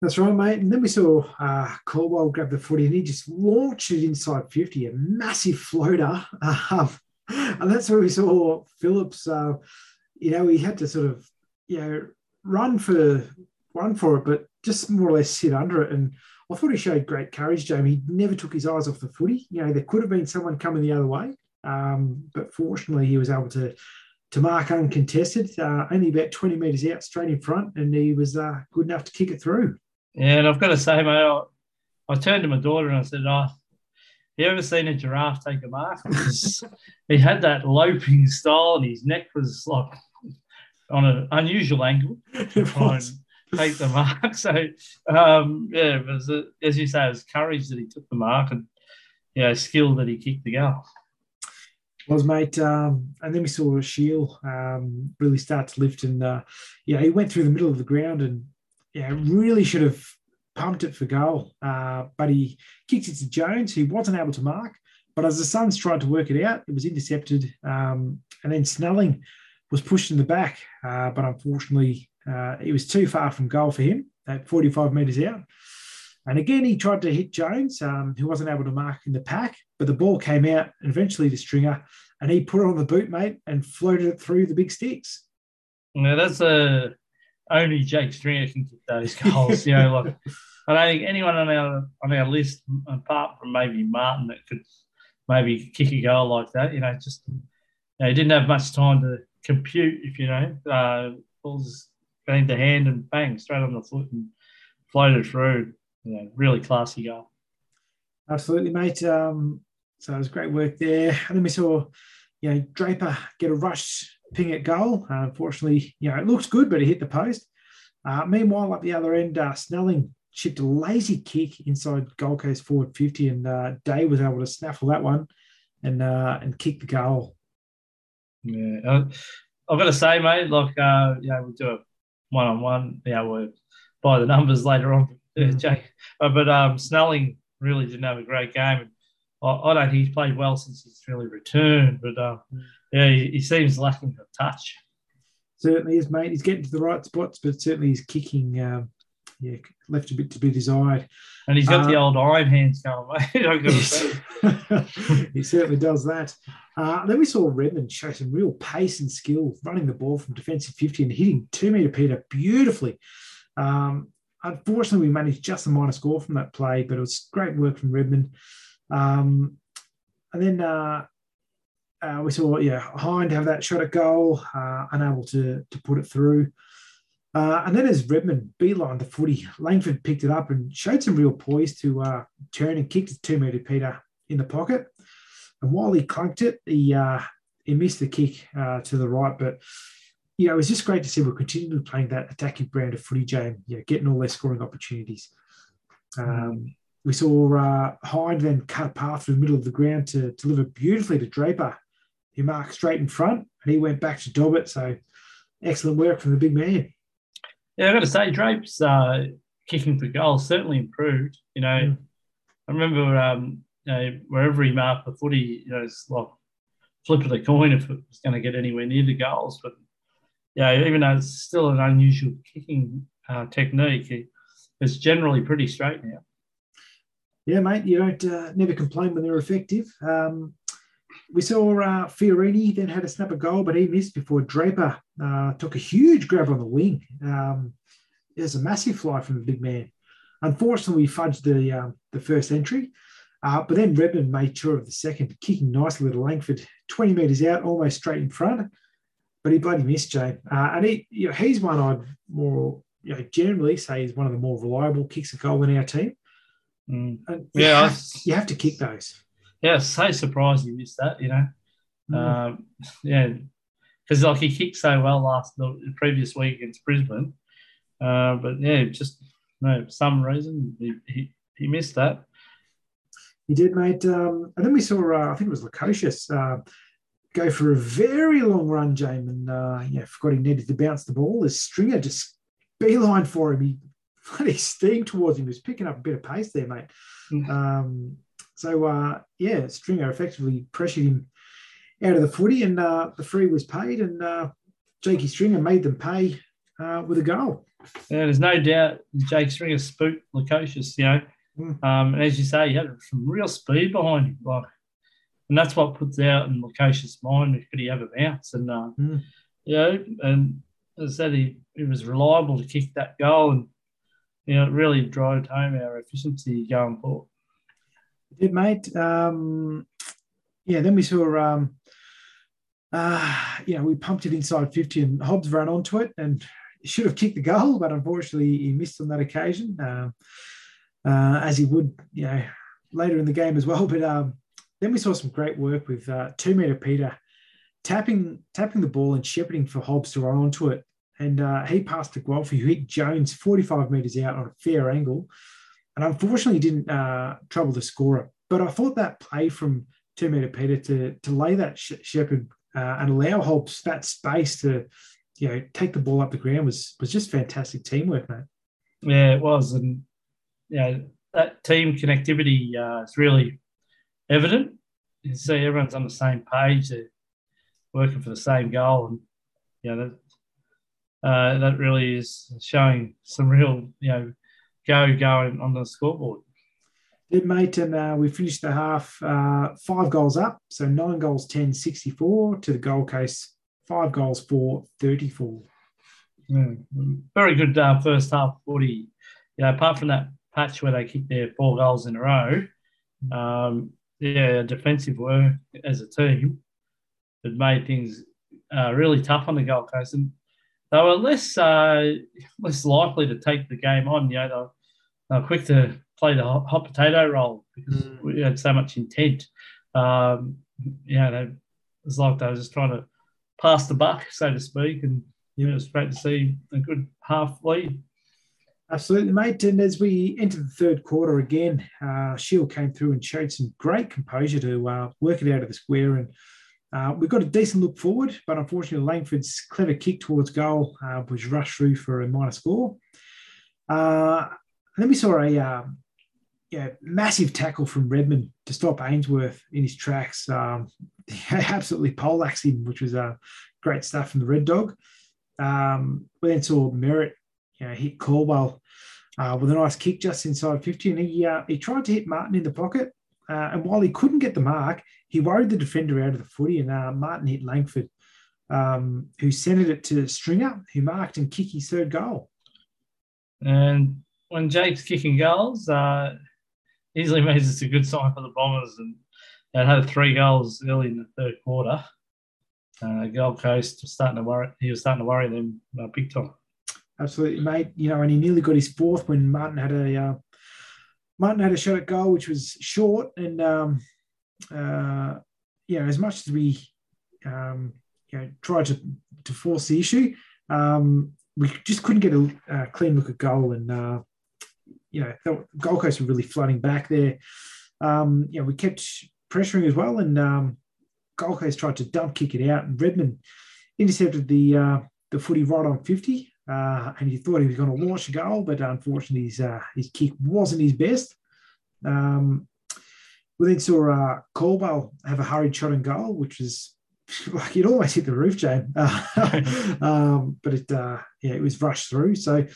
That's right, mate. And then we saw uh, Caldwell grab the footy and he just launched it inside 50, a massive floater. Um, and that's where we saw Phillips, uh, you know, he had to sort of, you know, run for run for it, but just more or less sit under it. And I thought he showed great courage, Jamie. He never took his eyes off the footy. You know, there could have been someone coming the other way, um, but fortunately, he was able to to mark uncontested, uh, only about 20 metres out, straight in front, and he was uh, good enough to kick it through. Yeah, and I've got to say, mate, I, I turned to my daughter and I said, "Oh, you ever seen a giraffe take a mark? he had that loping style, and his neck was like on an unusual angle to try and take the mark. So um, yeah, it was a, as you say, it was courage that he took the mark and yeah, skill that he kicked the goal. Was mate, um, and then we saw Shiel um, really start to lift, and uh, yeah, he went through the middle of the ground, and yeah, really should have pumped it for goal, uh, but he kicked it to Jones, who wasn't able to mark. But as the Suns tried to work it out, it was intercepted, um, and then Snelling was pushed in the back, uh, but unfortunately, uh, it was too far from goal for him at 45 metres out. And again, he tried to hit Jones, um, who wasn't able to mark in the pack, but the ball came out and eventually to Stringer, and he put it on the boot, mate, and floated it through the big sticks. Yeah, that's a only Jake Stringer can kick those goals. you know, like I don't think anyone on our on our list, apart from maybe Martin, that could maybe kick a goal like that. You know, just you know, he didn't have much time to compute. If you know, uh, balls going to hand and bang straight on the foot and floated through. You know, really classy goal. Absolutely, mate. Um, so it was great work there. And then we saw, you know, Draper get a rush ping at goal. Uh, unfortunately, you know, it looks good, but he hit the post. Uh, meanwhile, at the other end, uh, Snelling chipped a lazy kick inside Gold Coast forward 50, and uh, Day was able to snaffle that one and uh, and kick the goal. Yeah, uh, I've got to say, mate, like, uh, you know, we'll do a one on one. Yeah, we'll by the numbers later on, mm-hmm. Jake. but um, Snelling really didn't have a great game. I, I don't think he's played well since he's really returned, but uh, mm. yeah, he, he, seems lacking a touch. Certainly is, mate. He's getting to the right spots, but certainly he's kicking. Um, yeah, left a bit to be desired. And he's got uh, the old iron hands going, mate. he certainly does that. Uh, then we saw Redman show some real pace and skill, running the ball from defensive 50 and hitting two metre Peter beautifully. Um, unfortunately, we managed just a minor score from that play, but it was great work from Redman. Um, and then uh, uh, we saw, yeah, Hind have that shot at goal, uh, unable to, to put it through. Uh, and then as Redman beeline the footy, Langford picked it up and showed some real poise to uh, turn and kick the two metre Peter in the pocket. And while he clunked it, he uh, he missed the kick uh, to the right. But you know, it was just great to see we're continuing playing that attacking brand of footy, James. You know, getting all their scoring opportunities. Um, we saw uh, Hind then cut a path through the middle of the ground to deliver beautifully to Draper. He marked straight in front, and he went back to Dobbett. So excellent work from the big man. Yeah, I've got to say, Drape's uh, kicking for goals certainly improved. You know, mm. I remember um, you know, wherever he marked the footy, you know, it's like flip of the coin if it was going to get anywhere near the goals. But yeah, even though it's still an unusual kicking uh, technique, it's generally pretty straight now. Yeah, mate, you don't uh, never complain when they're effective. Um, we saw uh, Fiorini then had a snap a goal, but he missed before Draper uh, took a huge grab on the wing. Um, there's a massive fly from the big man. Unfortunately, we fudged the um, the first entry, uh, but then Redman made sure of the second, kicking nicely to Langford, 20 metres out, almost straight in front. But he bloody missed, Jay. Uh, and he, you know, he's one I'd more you know, generally say is one of the more reliable kicks of goal in our team. Mm. yeah, you have, you have, to kick those. Yeah, so surprised he missed that. You know, mm. um, yeah, because like he kicked so well last the previous week against Brisbane, uh, but yeah, just no some reason he, he, he missed that. He did, mate. Um, and then we saw, uh, I think it was Lukosius, uh, go for a very long run, James, and uh, yeah, forgot he needed to bounce the ball. The stringer just beeline for him. He bloody steamed towards him. He was picking up a bit of pace there, mate. Mm. Um, so uh, yeah, Stringer effectively pressured him out of the footy, and uh, the free was paid, and uh, Jakey Stringer made them pay uh, with a goal. Yeah, there's no doubt Jake Stringer spooked Lukosius, you know. Mm. Um, and as you say, he had some real speed behind him, like, and that's what puts out in Lukosius' mind. Could he have a bounce? And uh, mm. you know, and as I said, he, he was reliable to kick that goal, and you know, it really drove home our efficiency going forward. It did, mate. Um, yeah, then we saw, um, uh, you know, we pumped it inside 50 and Hobbs ran onto it and should have kicked the goal, but unfortunately he missed on that occasion, uh, uh, as he would, you know, later in the game as well. But um, then we saw some great work with uh, two meter Peter tapping tapping the ball and shepherding for Hobbs to run onto it and uh, he passed to Guelfi, who hit Jones 45 metres out on a fair angle, and unfortunately didn't uh, trouble the scorer. But I thought that play from two metre Peter to to lay that sh- Shepherd uh, and allow Hobbs that space to, you know, take the ball up the ground was was just fantastic teamwork, mate. Yeah, it was, and yeah, that team connectivity uh, is really evident. You see, everyone's on the same page. They're working for the same goal, and you know, uh, that really is showing some real, you know, go going on the scoreboard. Did mate, and uh, we finished the half uh, five goals up, so nine goals, 10, 64 to the Gold Coast, five goals, four, 34. Mm, very good uh, first half footy. You know, apart from that patch where they kicked their four goals in a row, um, yeah, defensive work as a team had made things uh, really tough on the Gold Coast, and they were less uh, less likely to take the game on. You know, they were, they were quick to play the hot, potato role because mm. we had so much intent. Um, you know, they, it was like they were just trying to pass the buck, so to speak, and you know, it was great to see a good half lead. Absolutely, mate. And as we enter the third quarter again, uh, Shiel came through and showed some great composure to uh, work it out of the square. And uh, we got a decent look forward, but unfortunately, Langford's clever kick towards goal uh, was rushed through for a minor score. Uh, then we saw a uh, yeah, massive tackle from Redman to stop Ainsworth in his tracks. Um, absolutely poleaxed him, which was uh, great stuff from the Red Dog. Um, we then saw Merrett you know, hit Caldwell uh, with a nice kick just inside 50, and he, uh, he tried to hit Martin in the pocket. Uh, and while he couldn't get the mark, he worried the defender out of the footy, and uh, Martin hit Langford, um, who sent it to Stringer, who marked and kicked his third goal. And when Jake's kicking goals, uh, easily means it's a good sign for the Bombers. And they had three goals early in the third quarter. Uh, Gold Coast was starting to worry. He was starting to worry them big time. Absolutely, mate. You know, and he nearly got his fourth when Martin had a uh, Martin had a shot at goal, which was short. And um, uh, know, as much as we um, you know tried to to force the issue, um, we just couldn't get a, a clean look at goal. And uh, you know, Gold Coast were really flooding back there. Um, you know, we kept pressuring as well, and um, Gold Coast tried to dump kick it out, and Redman intercepted the uh, the footy right on 50, uh, and he thought he was going to launch a goal, but unfortunately his uh, his kick wasn't his best. Um, we then saw uh, Caldwell have a hurried shot and goal, which was like it almost hit the roof, James. um, but it uh, yeah, it was rushed through. So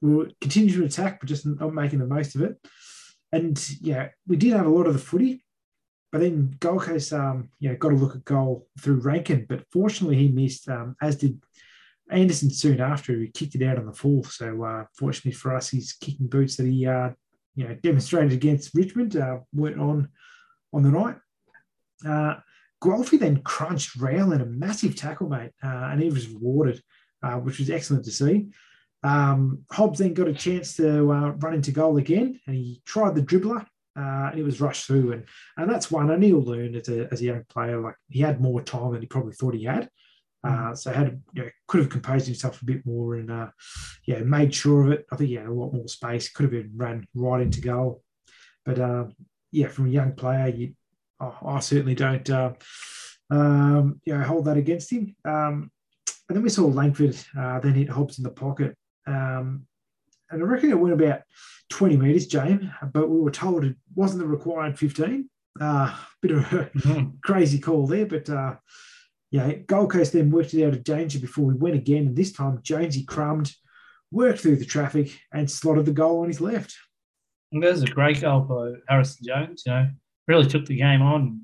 we continued to attack, but just not making the most of it. And yeah, we did have a lot of the footy, but then Gold Coast, um, you know, got a look at goal through Rankine, but fortunately he missed, um, as did Anderson soon after. He kicked it out on the full. So uh, fortunately for us, his kicking boots that he, uh, you know, demonstrated against Richmond uh, weren't on on the night. Uh, Guelfi then crunched Rail in a massive tackle, mate, uh, and he was rewarded, uh, which was excellent to see. Um, Hobbs then got a chance to uh, run into goal again, and he tried the dribbler, uh, and it was rushed through. And and that's one. And he'll learn as a, as a young player, like he had more time than he probably thought he had. Uh, so had you know, could have composed himself a bit more and uh, yeah made sure of it. I think he had a lot more space. Could have been run right into goal, but uh, yeah, from a young player, you, oh, I certainly don't uh, um, you know hold that against him. Um, and then we saw Langford uh, then hit Hobbs in the pocket, um, and I reckon it went about 20 metres, James, but we were told it wasn't the required 15. Uh, bit of a mm-hmm. crazy call there, but uh, yeah, Gold Coast then worked it out of danger before we went again. And this time, Jonesy crumbed, worked through the traffic, and slotted the goal on his left. And there's a great goal by Harrison Jones. You know, really took the game on.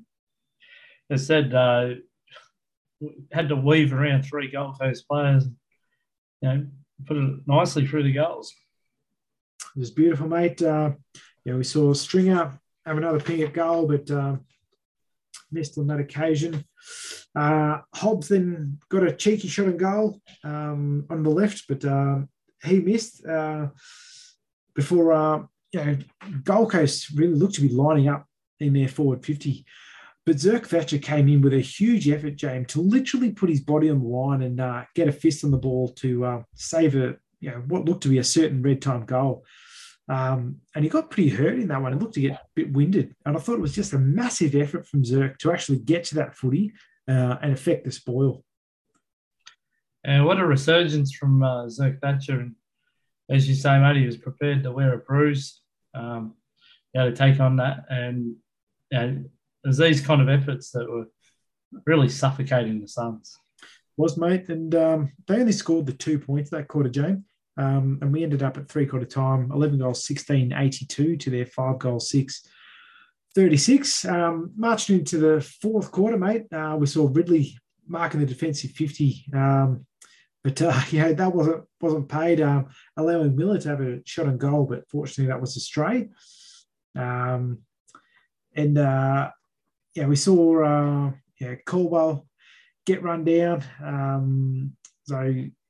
As said, uh, had to weave around three Gold Coast players. You know, put it nicely through the goals. It was beautiful, mate. Uh, yeah, we saw Stringer have another ping at goal, but uh, missed on that occasion. Uh, Hobbs then got a cheeky shot and goal um, on the left, but uh, he missed uh, before. Uh, you know, Gold Coast really looked to be lining up in their forward 50. But Zerk Thatcher came in with a huge effort, James, to literally put his body on the line and uh, get a fist on the ball to uh, save a you know what looked to be a certain red time goal. Um, and he got pretty hurt in that one. It looked to get a bit winded. And I thought it was just a massive effort from Zerk to actually get to that footy uh, and affect the spoil. And what a resurgence from uh, Zerk Thatcher. And as you say, mate, he was prepared to wear a bruise. Um, he had to take on that. And know, there's these kind of efforts that were really suffocating the Suns. Was, mate. And um, they only scored the two points that quarter, James. Um, and we ended up at three quarter time, 11 goals, 16 82 to their five goals, six 36. Um, marching into the fourth quarter, mate, uh, we saw Ridley marking the defensive 50. Um, but uh, yeah, that wasn't wasn't paid, um, allowing Miller to have a shot on goal, but fortunately that was a stray. Um, and uh, yeah, we saw uh, yeah Caldwell get run down. Um,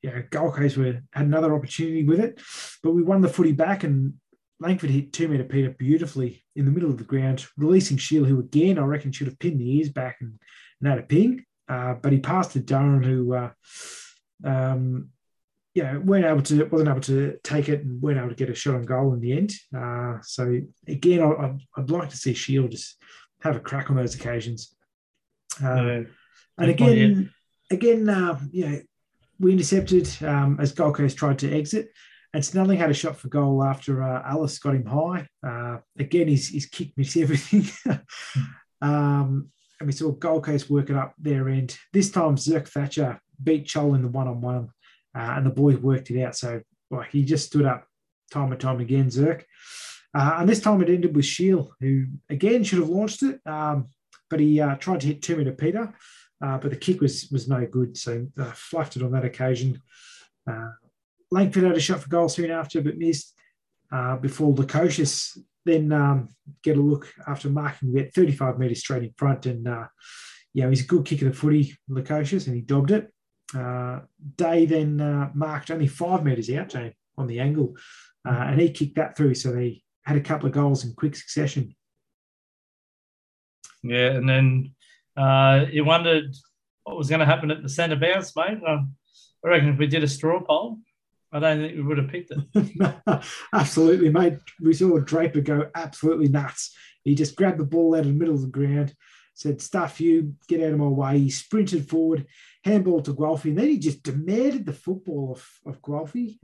so yeah, Gold Coast were had another opportunity with it, but we won the footy back, and Langford hit two meter Peter beautifully in the middle of the ground, releasing Shiel, who again I reckon should have pinned the ears back and, and had a ping, uh, but he passed to Durham, who uh, um, yeah weren't able to wasn't able to take it and weren't able to get a shot on goal in the end. Uh, so again, I, would like to see Shiel just have a crack on those occasions. Uh. And again, again, uh, you know, we intercepted um, as Gold Coast tried to exit. And Snelling had a shot for goal after uh, Ellis got him high. Uh, again, his, his kick missed everything. um, and we saw Gold Coast work it up their end. This time, Zerk Thatcher beat Chol in the one on one, and the boys worked it out. So well, he just stood up time and time again, Zerk. Uh, and this time it ended with Shiel, who again should have launched it, um, but he uh, tried to hit two meter Peter, uh, but the kick was was no good, so uh, fluffed it on that occasion. Uh, Langford had a shot for goal soon after, but missed uh, before Lukosius then um, get a look after marking. We 35 metres straight in front, and uh, yeah, he's a good kick of the footy, Lukosius, and he dobbed it. Uh, Day then uh, marked only five metres out, on the angle, uh, and he kicked that through. So they had a couple of goals in quick succession. Yeah, and then uh, you wondered what was going to happen at the centre bounce, mate. Um, I reckon if we did a straw poll, I don't think we would have picked it. absolutely, mate. We saw Draper go absolutely nuts. He just grabbed the ball out of the middle of the ground, said, Stuff you, get out of my way. He sprinted forward, handball to Guelfi, and then he just demanded the football of, of Guelfi.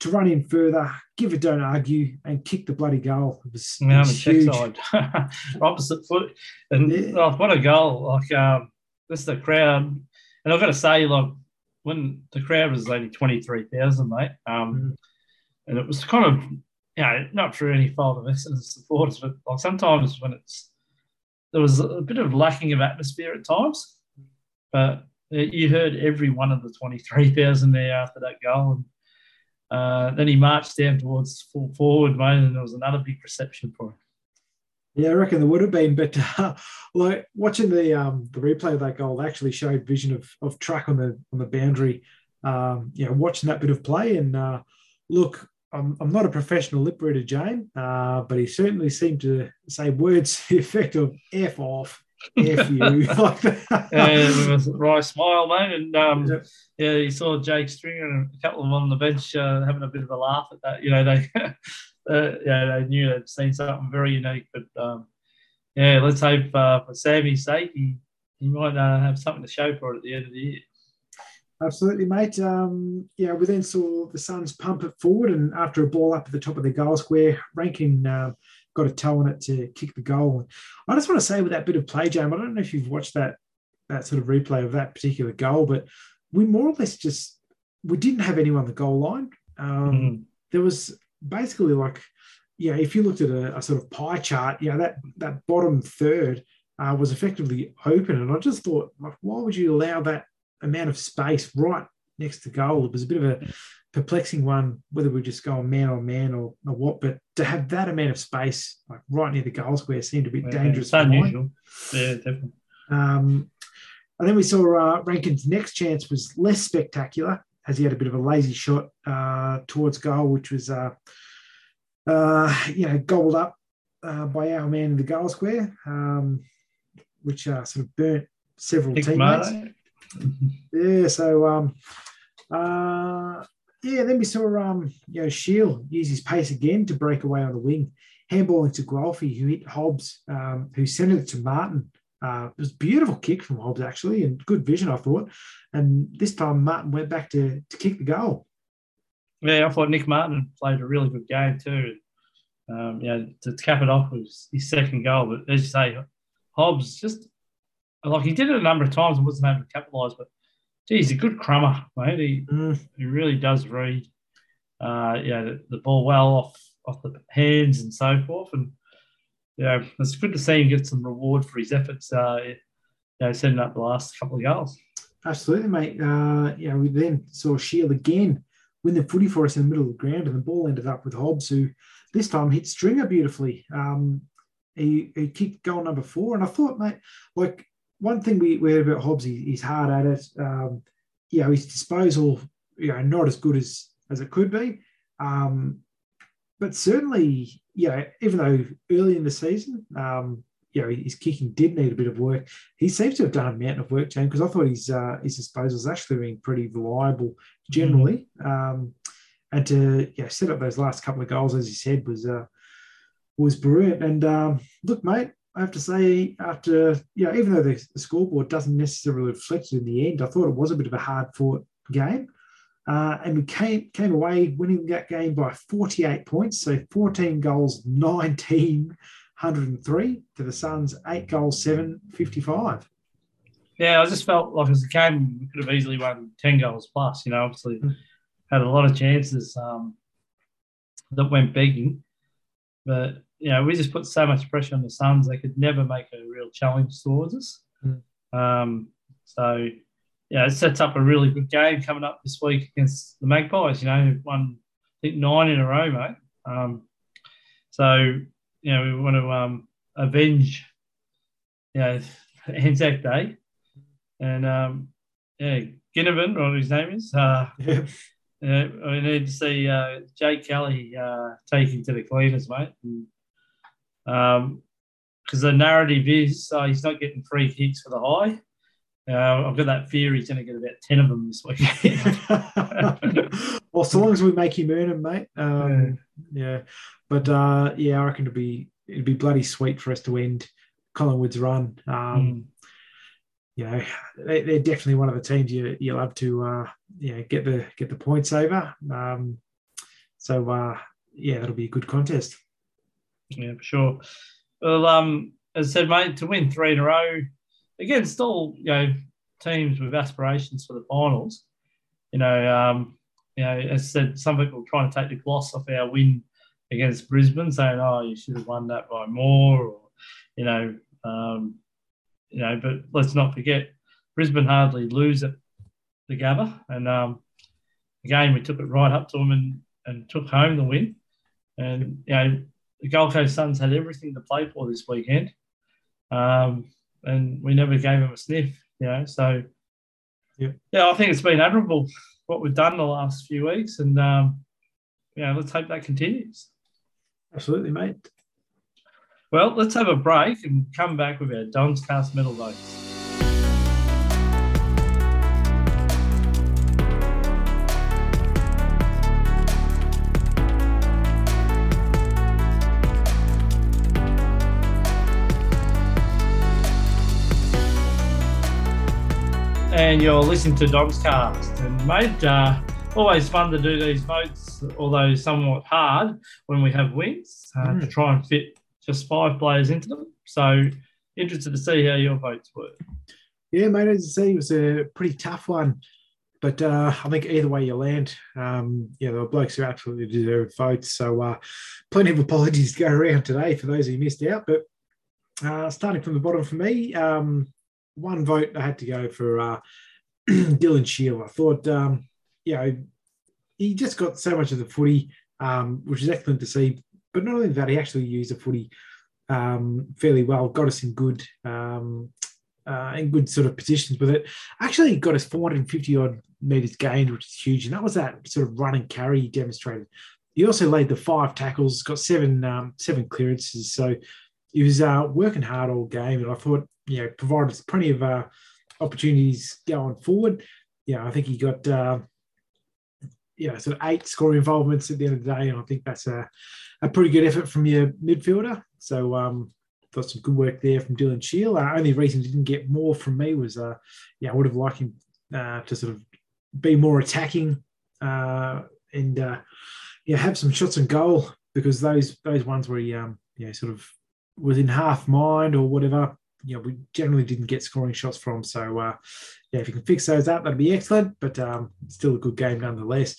To run in further, give it, don't argue, and kick the bloody goal. It was, it was side, opposite foot, and yeah. oh, what a goal! Like um, this, the crowd, and I've got to say, like when the crowd was only 23,000, mate. Um, mm. And it was kind of, you know, not through any fault of us as supporters, but like sometimes when it's, there was a bit of lacking of atmosphere at times. But you heard every one of the 23,000 there after that goal. And uh, then he marched down towards full forward, mate, and there was another big reception for him. Yeah, I reckon there would have been, but uh, like watching the um, the replay of that goal actually showed vision of of track on the on the boundary. Um, you know, watching that bit of play and uh, look, I'm, I'm not a professional lip reader, Jane, uh, but he certainly seemed to say words to the effect of "f off." F you like that. yeah, with a wry smile, mate. And um, yeah. yeah, you saw Jake Stringer and a couple of them on the bench uh, having a bit of a laugh at that. You know, they uh, yeah, they knew they'd seen something very unique. But um, yeah, let's hope uh, for Sammy's sake, he, he might uh, have something to show for it at the end of the year. Absolutely, mate. Um, yeah, we then saw the Suns pump it forward, and after a ball up at the top of the goal square, Rankine uh, got a toe on it to kick the goal. I just want to say with that bit of play, Jam, I don't know if you've watched that that sort of replay of that particular goal, but we more or less just we didn't have anyone on the goal line. Um, mm. There was basically like, yeah, if you looked at a, a sort of pie chart, yeah, that that bottom third uh, was effectively open, and I just thought, like, why would you allow that amount of space right next to goal? It was a bit of a perplexing one whether we just go man on man or, or what, but to have that amount of space like right near the goal square seemed a bit yeah, dangerous. It's unusual. Yeah, definitely. Um, and then we saw uh, Rankine's next chance was less spectacular as he had a bit of a lazy shot uh, towards goal, which was, uh, uh, you know, gobbled up uh, by our man in the goal square, um, which uh, sort of burnt several Big teammates. yeah, so um, uh, yeah, then we saw um, you know Shiel use his pace again to break away on the wing, handballing to Guelfi, who hit Hobbs, um, who sent it to Martin, uh, it was a beautiful kick from Hobbs, actually, and good vision, I thought. And this time, Martin went back to, to kick the goal. Yeah, I thought Nick Martin played a really good game, too. Um, know, to, cap it off was his second goal. But as you say, Hobbs just like he did it a number of times and wasn't able to capitalise. But he's a good crummer, mate. He, mm. he really does read. uh, you know, the, the, ball well off off the hands and so forth. And yeah, it's good to see him get some reward for his efforts. Uh, you know, setting up the last couple of goals. Absolutely, mate. Uh, you know, we then saw Shiel again win the footy for us in the middle of the ground, and the ball ended up with Hobbs, who this time hit Stringer beautifully. Um, he, he kicked goal number four, and I thought, mate, like one thing we, we heard about Hobbs, he, he's hard at it. Um, you know, his disposal, you know, not as good as as it could be. Um, but certainly, you know, even though early in the season, um, you know, his kicking did need a bit of work. He seems to have done a mountain of work, James, because I thought his uh, his disposal was actually been pretty reliable generally. Mm-hmm. Um, and to yeah, set up those last couple of goals, as he said, was uh, was brilliant. And um, look, mate, I have to say, after you know, even though the, the, scoreboard doesn't necessarily reflect it in the end, I thought it was a bit of a hard fought game. Uh, and we came came away winning that game by 48 points, so 14 goals, 19 103 to the Suns, eight goals, seven, 55. Yeah, I just felt like as a game, we could have easily won 10 goals plus. You know, obviously mm. had a lot of chances um, that went begging. But, you know, we just put so much pressure on the Suns, they could never make a real challenge towards us. Mm. Um, so, yeah, it sets up a really good game coming up this week against the Magpies. You know, won, I think, nine in a row, mate. Um, so, you know, we want to um, avenge, you know, Anzac Day. And um, yeah, Ginnivan, or his name is, uh, yeah. we need to see uh, Jake Kelly uh, taking to the cleaners, mate. Um, because the narrative is uh, he's not getting free kicks for the high. Uh, I've got that fear he's going to get about 10 of them this week. well, so long as we make him earn them, mate. Um, yeah. yeah. But uh, yeah, I reckon it'd be it'd be bloody sweet for us to end Collingwood's run. Um, mm. You know, they, are definitely one of the teams you you love to uh, yeah get the get the points over. Um, so uh, yeah, that'll be a good contest. Yeah, for sure. Well, um, as I said, mate, to win three in a row against all you know teams with aspirations for the finals. You know, um, you know, as I said, some people trying to take the gloss off our win against Brisbane, saying, "Oh, you should have won that by more," or you know, um, you know. But let's not forget, Brisbane hardly lose at the Gabba, and um, again we took it right up to them and, and took home the win. And you know, the Gold Coast Suns had everything to play for this weekend, um, and we never gave them a sniff. You know, so yeah, yeah, I think it's been admirable what we've done the last few weeks, and um, yeah, let's hope that continues. Absolutely, mate. Well, let's have a break and come back with our Don's Cast medal votes. And you're listening to Don's Cast. And mate, uh, always fun to do these votes, although somewhat hard when we have wins uh, mm. to try and fit just five players into them. So interested to see how your votes were. Yeah, mate, as you say, it was a pretty tough one. But uh, I think either way you land, um, yeah, the blokes who absolutely deserve votes. So uh, plenty of apologies to go around today for those who missed out. But uh, starting from the bottom for me, um, one vote I had to go for uh, Dylan Shiel. I thought um, you know, he just got so much of the footy, um, which is excellent to see. But not only that, he actually used the footy um, fairly well, got us in good um, uh, in good sort of positions with it. Actually, got us 450 odd meters gained, which is huge, and that was that sort of run and carry he demonstrated. He also laid the five tackles, got seven um, seven clearances, so he was uh, working hard all game, and I thought you know provided plenty of uh, opportunities going forward. Yeah, I think he got uh, you know, sort of eight scoring involvements at the end of the day. And I think that's a, a pretty good effort from your midfielder. So, um, got some good work there from Dylan Shiel. Uh, only reason he didn't get more from me was, uh, yeah, I would have liked him uh, to sort of be more attacking uh, and, uh, yeah, have some shots and goal because those those ones where he, um, yeah, sort of was in half mind or whatever, you know, we generally didn't get scoring shots from. So, uh, yeah, if you can fix those up, that'd be excellent. But um, still a good game nonetheless.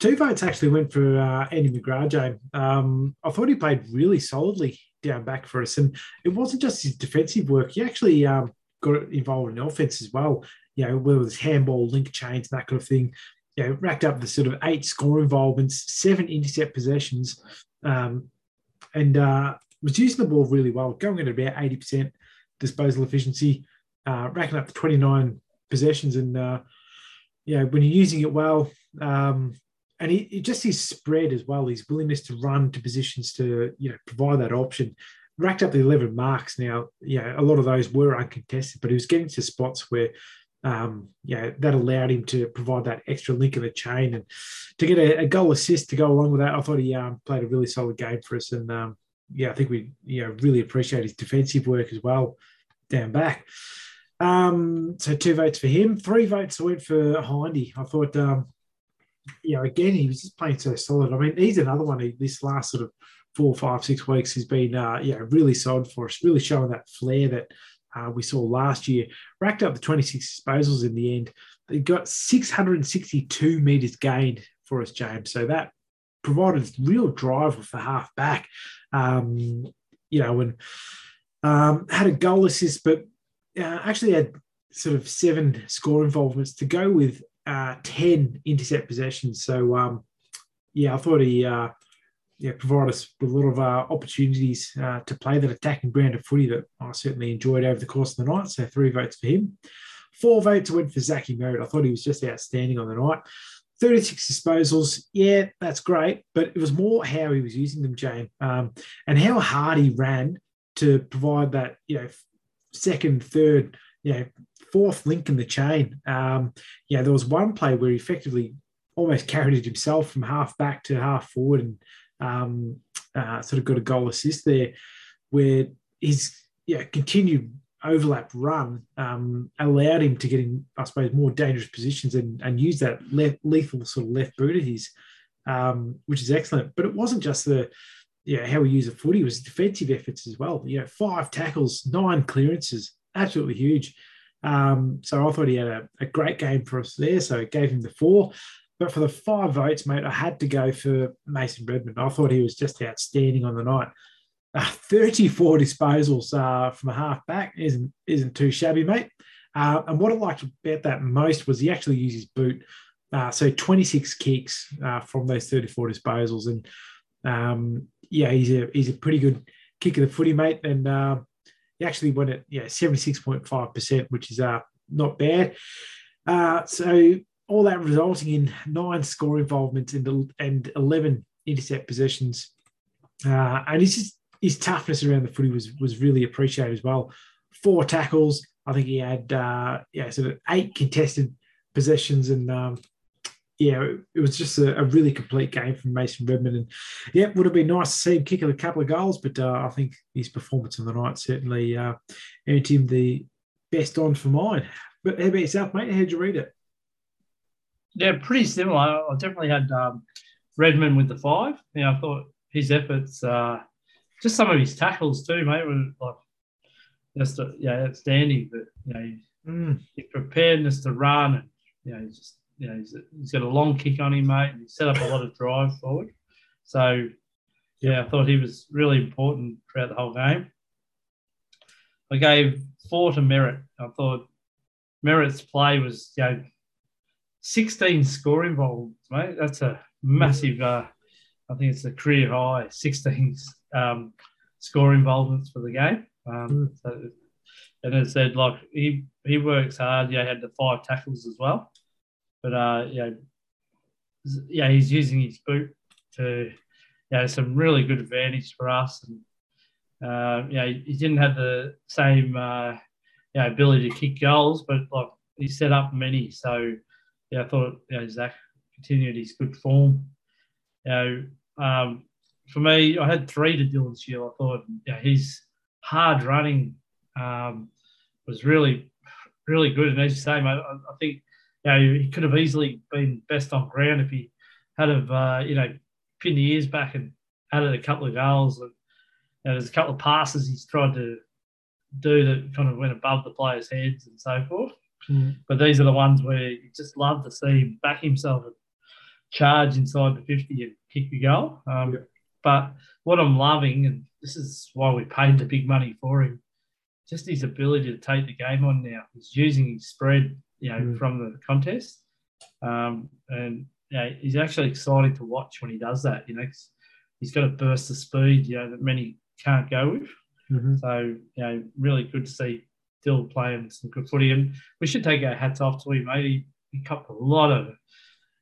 two votes actually went for uh, Andy McGrath. Um, I thought he played really solidly down back for us. And it wasn't just his defensive work. He actually um, got involved in offense as well, you know, whether it was handball, link chains, that kind of thing. You know, racked up the sort of eight score involvements, seven intercept possessions, um, and uh, was using the ball really well, going at about 80% disposal efficiency, uh, racking up to 29 possessions. And, uh, know, when you're using it well, um, and he, he, just his spread as well, his willingness to run to positions to you know provide that option. Racked up the 11 marks now. Yeah, a lot of those were uncontested, but he was getting to spots where um, yeah, that allowed him to provide that extra link in the chain and to get a, a goal assist to go along with that. I thought he um, played a really solid game for us, and um, yeah, I think we know really appreciate his defensive work as well down back. Um, so two votes for him, three votes went for Hindy. I thought um, you know, again, he was just playing so solid. I mean, he's another one. Who, this last sort of four, five, six weeks has been, uh, yeah, really solid for us. Really showing that flair that uh, we saw last year. Racked up the 26 disposals in the end. He got 662 meters gained for us, James. So that provided real drive with the half back. Um, you know, and um, had a goal assist, but uh, actually had sort of seven score involvements to go with uh, 10 intercept possessions. So, um, yeah, I thought he uh, yeah, provided us with a lot of uh, opportunities uh, to play that attacking brand of footy that I certainly enjoyed over the course of the night. So, three votes for him. Four votes went for Zachy Merrett. I thought he was just outstanding on the night. 36 disposals, yeah, that's great, but it was more how he was using them, Jane, um, and how hard he ran to provide that, you know, second, third, you know, fourth link in the chain. Um, yeah, there was one play where he effectively almost carried it himself from half back to half forward and um, uh, sort of got a goal assist there where his yeah, continued overlap run um, allowed him to get in, I suppose, more dangerous positions and, and use that lethal sort of left boot of his, um, which is excellent. But it wasn't just the yeah how we use a footy; it was defensive efforts as well. You know, five tackles, nine clearances, absolutely huge. Um, so I thought he had a, a, great game for us there. So it gave him the four. But for the five votes, mate, I had to go for Mason Redman. I thought he was just outstanding on the night. Uh, 34 disposals uh, from a half back isn't isn't too shabby, mate. Uh, and what I liked about that most was he actually used his boot. Uh, so 26 kicks uh, from those 34 disposals, and um, yeah, he's a he's a pretty good kick of the footy, mate. And uh, he actually went at yeah 76.5%, which is not bad. So all that resulting in nine score involvements and, and 11 intercept possessions. Uh, and his, just, his toughness around the footy was, was really appreciated as well. Four tackles. I think he had uh, yeah, sort of eight contested possessions and um, yeah, it was just a, a, really complete game from Mason Redman. And yeah, it would have been nice to see him kick a couple of goals, but uh, I think his performance on the night certainly uh, earned him the best on for mine. But how about yourself, mate? How'd you read it? Yeah, pretty similar. I definitely had um, Redman with the five. Yeah, I thought his efforts, uh, just some of his tackles too, mate, were like just a, yeah, outstanding. But you know, mm. his preparedness to run and you know, just you know, he's, he's got a long kick on him, mate. And he set up a lot of drive forward. So, yeah, I thought he was really important throughout the whole game. I gave four to Merrett. I thought Merrett's play was, you know, 16 score involved, mate. That's a massive, uh, I think it's a career high, 16 um, score involvements for the game. Um, mm. so, and it said, like, he, he works hard. Yeah, he had the five tackles as well. But uh, yeah, yeah, he's using his boot to yeah some really good advantage for us, and uh, yeah, he didn't have the same uh, yeah ability to kick goals, but like he set up many. So yeah, I thought you know, Zach continued his good form. You know, um, for me, I had three to Dylan Shiel. I thought yeah, his hard running um, was really really good, and as you say, mate, I, I think you know, he could have easily been best on ground if he had have, uh, you know, pinned the ears back and added a couple of goals. And, and there's a couple of passes he's tried to do that kind of went above the players' heads and so forth. Mm. But these are the ones where you just love to see him back himself and charge inside the 50 and kick the goal. Um, Yeah. But what I'm loving, and this is why we paid the big money for him, just his ability to take the game on now. He's using his spread, you know, Mm. from the contest. Um, and you know, he's actually exciting to watch when he does that. You know, 'cause he's got a burst of speed, you know, that many can't go with. Mhm. So, you know, really good to see Dill playing some good footy. And we should take our hats off to him, mate. He, he copped a lot of,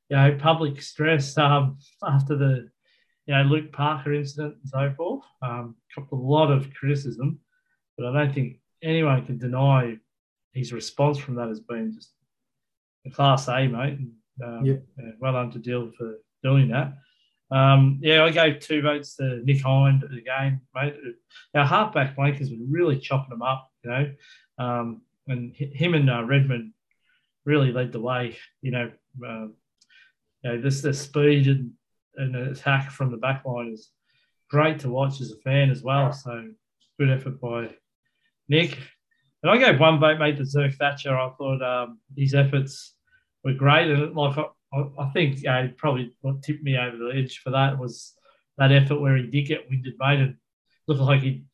you know, public stress um, after the, you know, Luke Parker incident and so forth. Um, a lot of criticism, but I don't think anyone can deny his response from that has been just a class A, mate. And, um, Yep. yeah, well done to Dill for doing that. Um, yeah, I gave two votes to Nick Hind again, the game, mate. Our halfback flankers were really chopping them up, you know, um, and him and uh, Redman really led the way. You know, uh, you know, this the speed and, and attack from the back line is great to watch as a fan as well. So good effort by Nick. And I gave one vote, mate, to Zerk Thatcher. I thought um, his efforts were great, and like I, I think uh, probably what tipped me over the edge for that was that effort where he did get winded, mate, and looked like he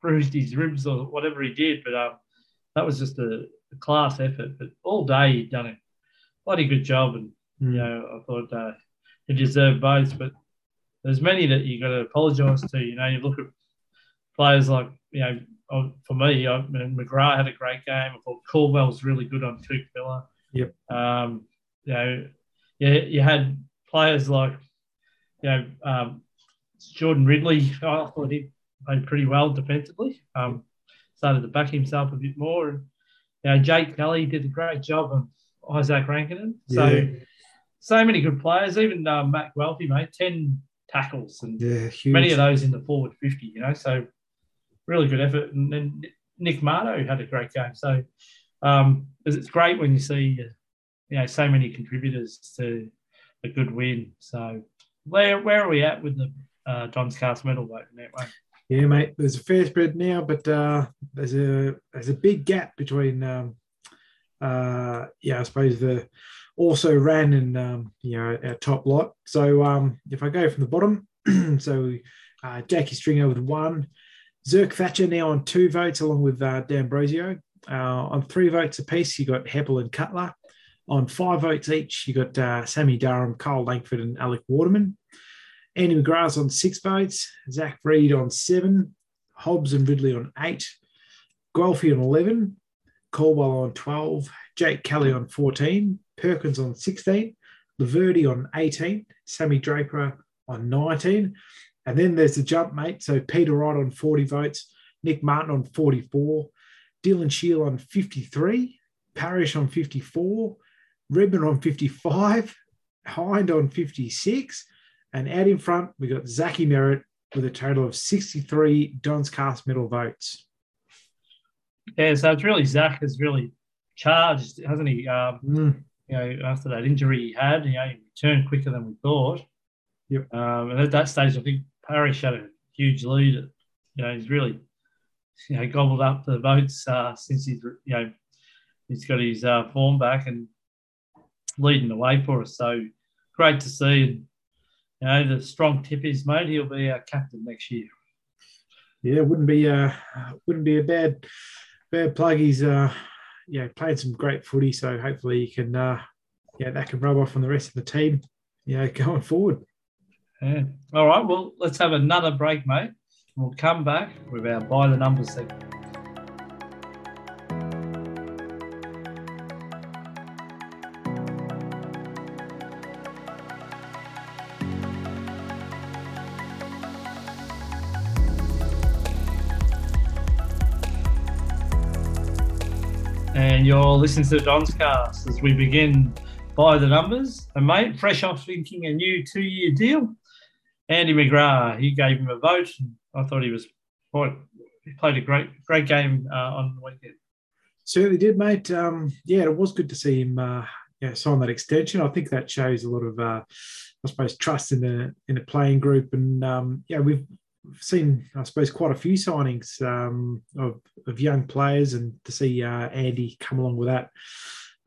bruised his ribs or whatever he did. But um, that was just a, a class effort. But all day he'd done a bloody good job, and Mm. you know I thought uh, he deserved both. But there's many that you got to apologise to. You know, you look at players like you know. For me, I mean, McGrath had a great game. I thought Caldwell was really good on Touk Miller. Yep. Um, you know, you, you had players like, you know, um, Jordan Ridley. I thought he played pretty well defensively. Um, started to back himself a bit more. And, you know, Jake Kelly did a great job of Isaac Rankinen. So, Yeah. So many good players. Even uh, Matt Guelfi, mate, 10 tackles and Yeah, huge. many of those in the forward 50, you know, so really good effort. And then Nick Marto had a great game. So um, it's great when you see, uh, you know, so many contributors to a good win. So where where are we at with the uh, Don's Cast medal vote network? Yeah, mate. There's a fair spread now, but uh, there's a there's a big gap between um, uh, yeah, I suppose the also ran in um, you know our top lot. So um, if I go from the bottom, so uh, Jackie Stringer with one, Zerk Thatcher now on two votes along with uh, D'Ambrosio. Uh, on three votes apiece, you got Heppell and Cutler. On five votes each, you got uh, Sammy Durham, Carl Langford, and Alec Waterman. Andy McGrath on six votes, Zach Reid on seven, Hobbs and Ridley on eight, Guelfi on 11, Caldwell on 12, Jake Kelly on 14, Perkins on 16, Laverde on 18, Sammy Draper on 19. And then there's the jump, mate. So Peter Wright on 40 votes, Nick Martin on 44, Dylan Shiel on 53, Parish on 54, Redman on 55, Hind on 56. And out in front, we got Zachy Merrett with a total of 63 Don's Cast medal votes. Yeah, so it's really Zach has really charged, hasn't he? Um, Mm, you know, after that injury he had, you know, he returned quicker than we thought. Yep. Um, and at that stage, I think Parish had a huge lead. You know, he's really, you know, gobbled up the votes uh, since he's, you know, he's got his uh, form back and leading the way for us. So great to see. And, you know, the strong tip is, mate, he'll be our captain next year. yeah, wouldn't be uh, wouldn't be a bad bad plug. He's uh, yeah playing some great footy, so hopefully you can uh, yeah that can rub off on the rest of the team. Yeah, going forward. Yeah. All right. Well, let's have another break, mate. We'll come back with our by the numbers segment. You're listening to Don's Cast as we begin by the numbers. And mate, fresh off thinking a new two-year deal, Andy McGrath, he gave him a vote. I thought he was quite. He played a great, great game uh, on the weekend. Certainly did, mate. Um, yeah, it was good to see him uh, yeah, sign that extension. I think that shows a lot of, uh, I suppose, trust in the in the playing group. And um, yeah, we've seen, I suppose, quite a few signings um, of, of young players, and to see uh, Andy come along with that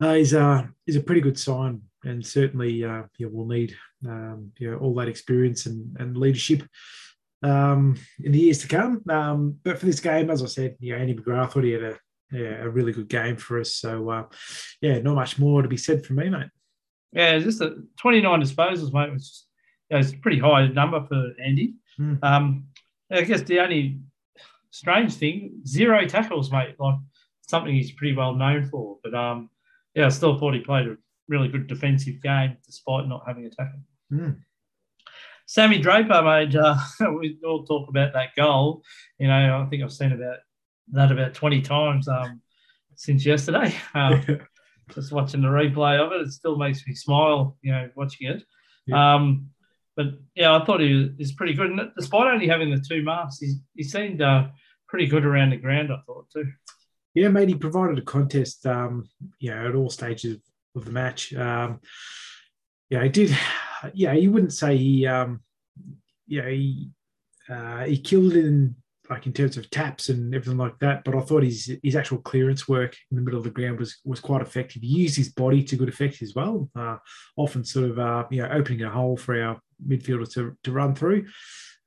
uh, is uh, is a pretty good sign and certainly uh, yeah, we'll need um, you know, all that experience and, and leadership um, in the years to come. Um, but for this game, as I said, know, Andy McGrath thought he had a, yeah, a really good game for us. So, uh, yeah, not much more to be said from me, mate. Yeah, just a 29 disposals, mate, which you know, is a pretty high number for Andy. Mm. Um, I guess the only strange thing, zero tackles, mate. Like something he's pretty well known for. But um, yeah, I still thought he played a really good defensive game despite not having a tackle. Mm. Sammy Draper made. Uh, we all talk about that goal. You know, I think I've seen about that about twenty times um, since yesterday. Um, just watching the replay of it, it still makes me smile. You know, watching it. Yeah. Um, but yeah, I thought he was, pretty good. And despite only having the two marks, he, he seemed uh, pretty good around the ground. I thought too. Yeah, mate, he provided a contest, um, you know, at all stages of the match. Um, yeah, he did. Yeah, you wouldn't say he, um, yeah, he uh, he killed in like in terms of taps and everything like that. But I thought his his actual clearance work in the middle of the ground was was quite effective. He used his body to good effect as well. Uh, often sort of uh, you know opening a hole for our midfielder to to run through.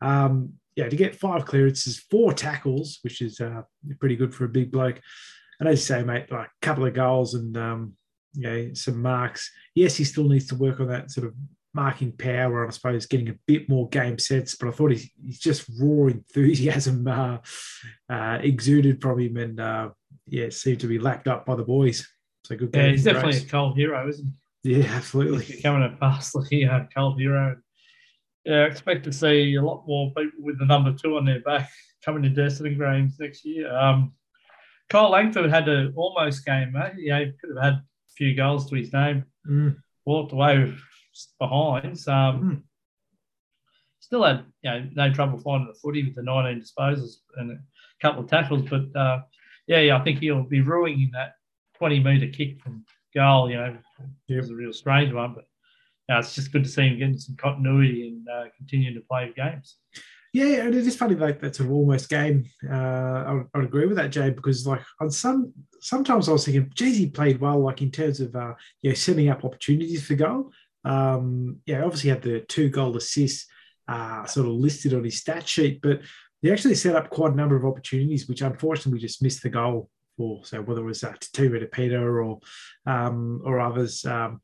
Um, yeah, to get five clearances, four tackles, which is uh, pretty good for a big bloke. And as you say, mate, like a couple of goals and um, you know some marks. Yes, he still needs to work on that sort of marking power and I suppose getting a bit more game sets. But I thought he's, he's just raw enthusiasm uh, uh, exuded from him, and uh, yeah, seemed to be lapped up by the boys. So good. Yeah, he's definitely a cold hero, isn't he? Yeah, absolutely. He's becoming a vastly uh, cold hero. Yeah, I expect to see a lot more people with the number two on their back coming to Destiny Games next year. Um, Kyle Langford had an almost game, mate. Yeah, he could have had a few goals to his name. Mm. Walked away behind. Um, Mm. Still had you know no trouble finding the footy with the 19 disposals and a couple of tackles, but uh, yeah, yeah, I think he'll be ruining that 20 metre kick from goal. You know, it was a real strange one, but uh, it's just good to see him getting some continuity and uh, continuing to play games. Yeah, and it is funny like that's an almost game. Uh, I, would, I would agree with that, Jay, because like on some sometimes I was thinking, geez, he played well, like in terms of uh, you know setting up opportunities for goal. Um, yeah, obviously had the two goal assists uh, sort of listed on his stat sheet, but he actually set up quite a number of opportunities, which unfortunately just missed the goal for. So whether it was uh, Tatira Peter or um, or others. Um,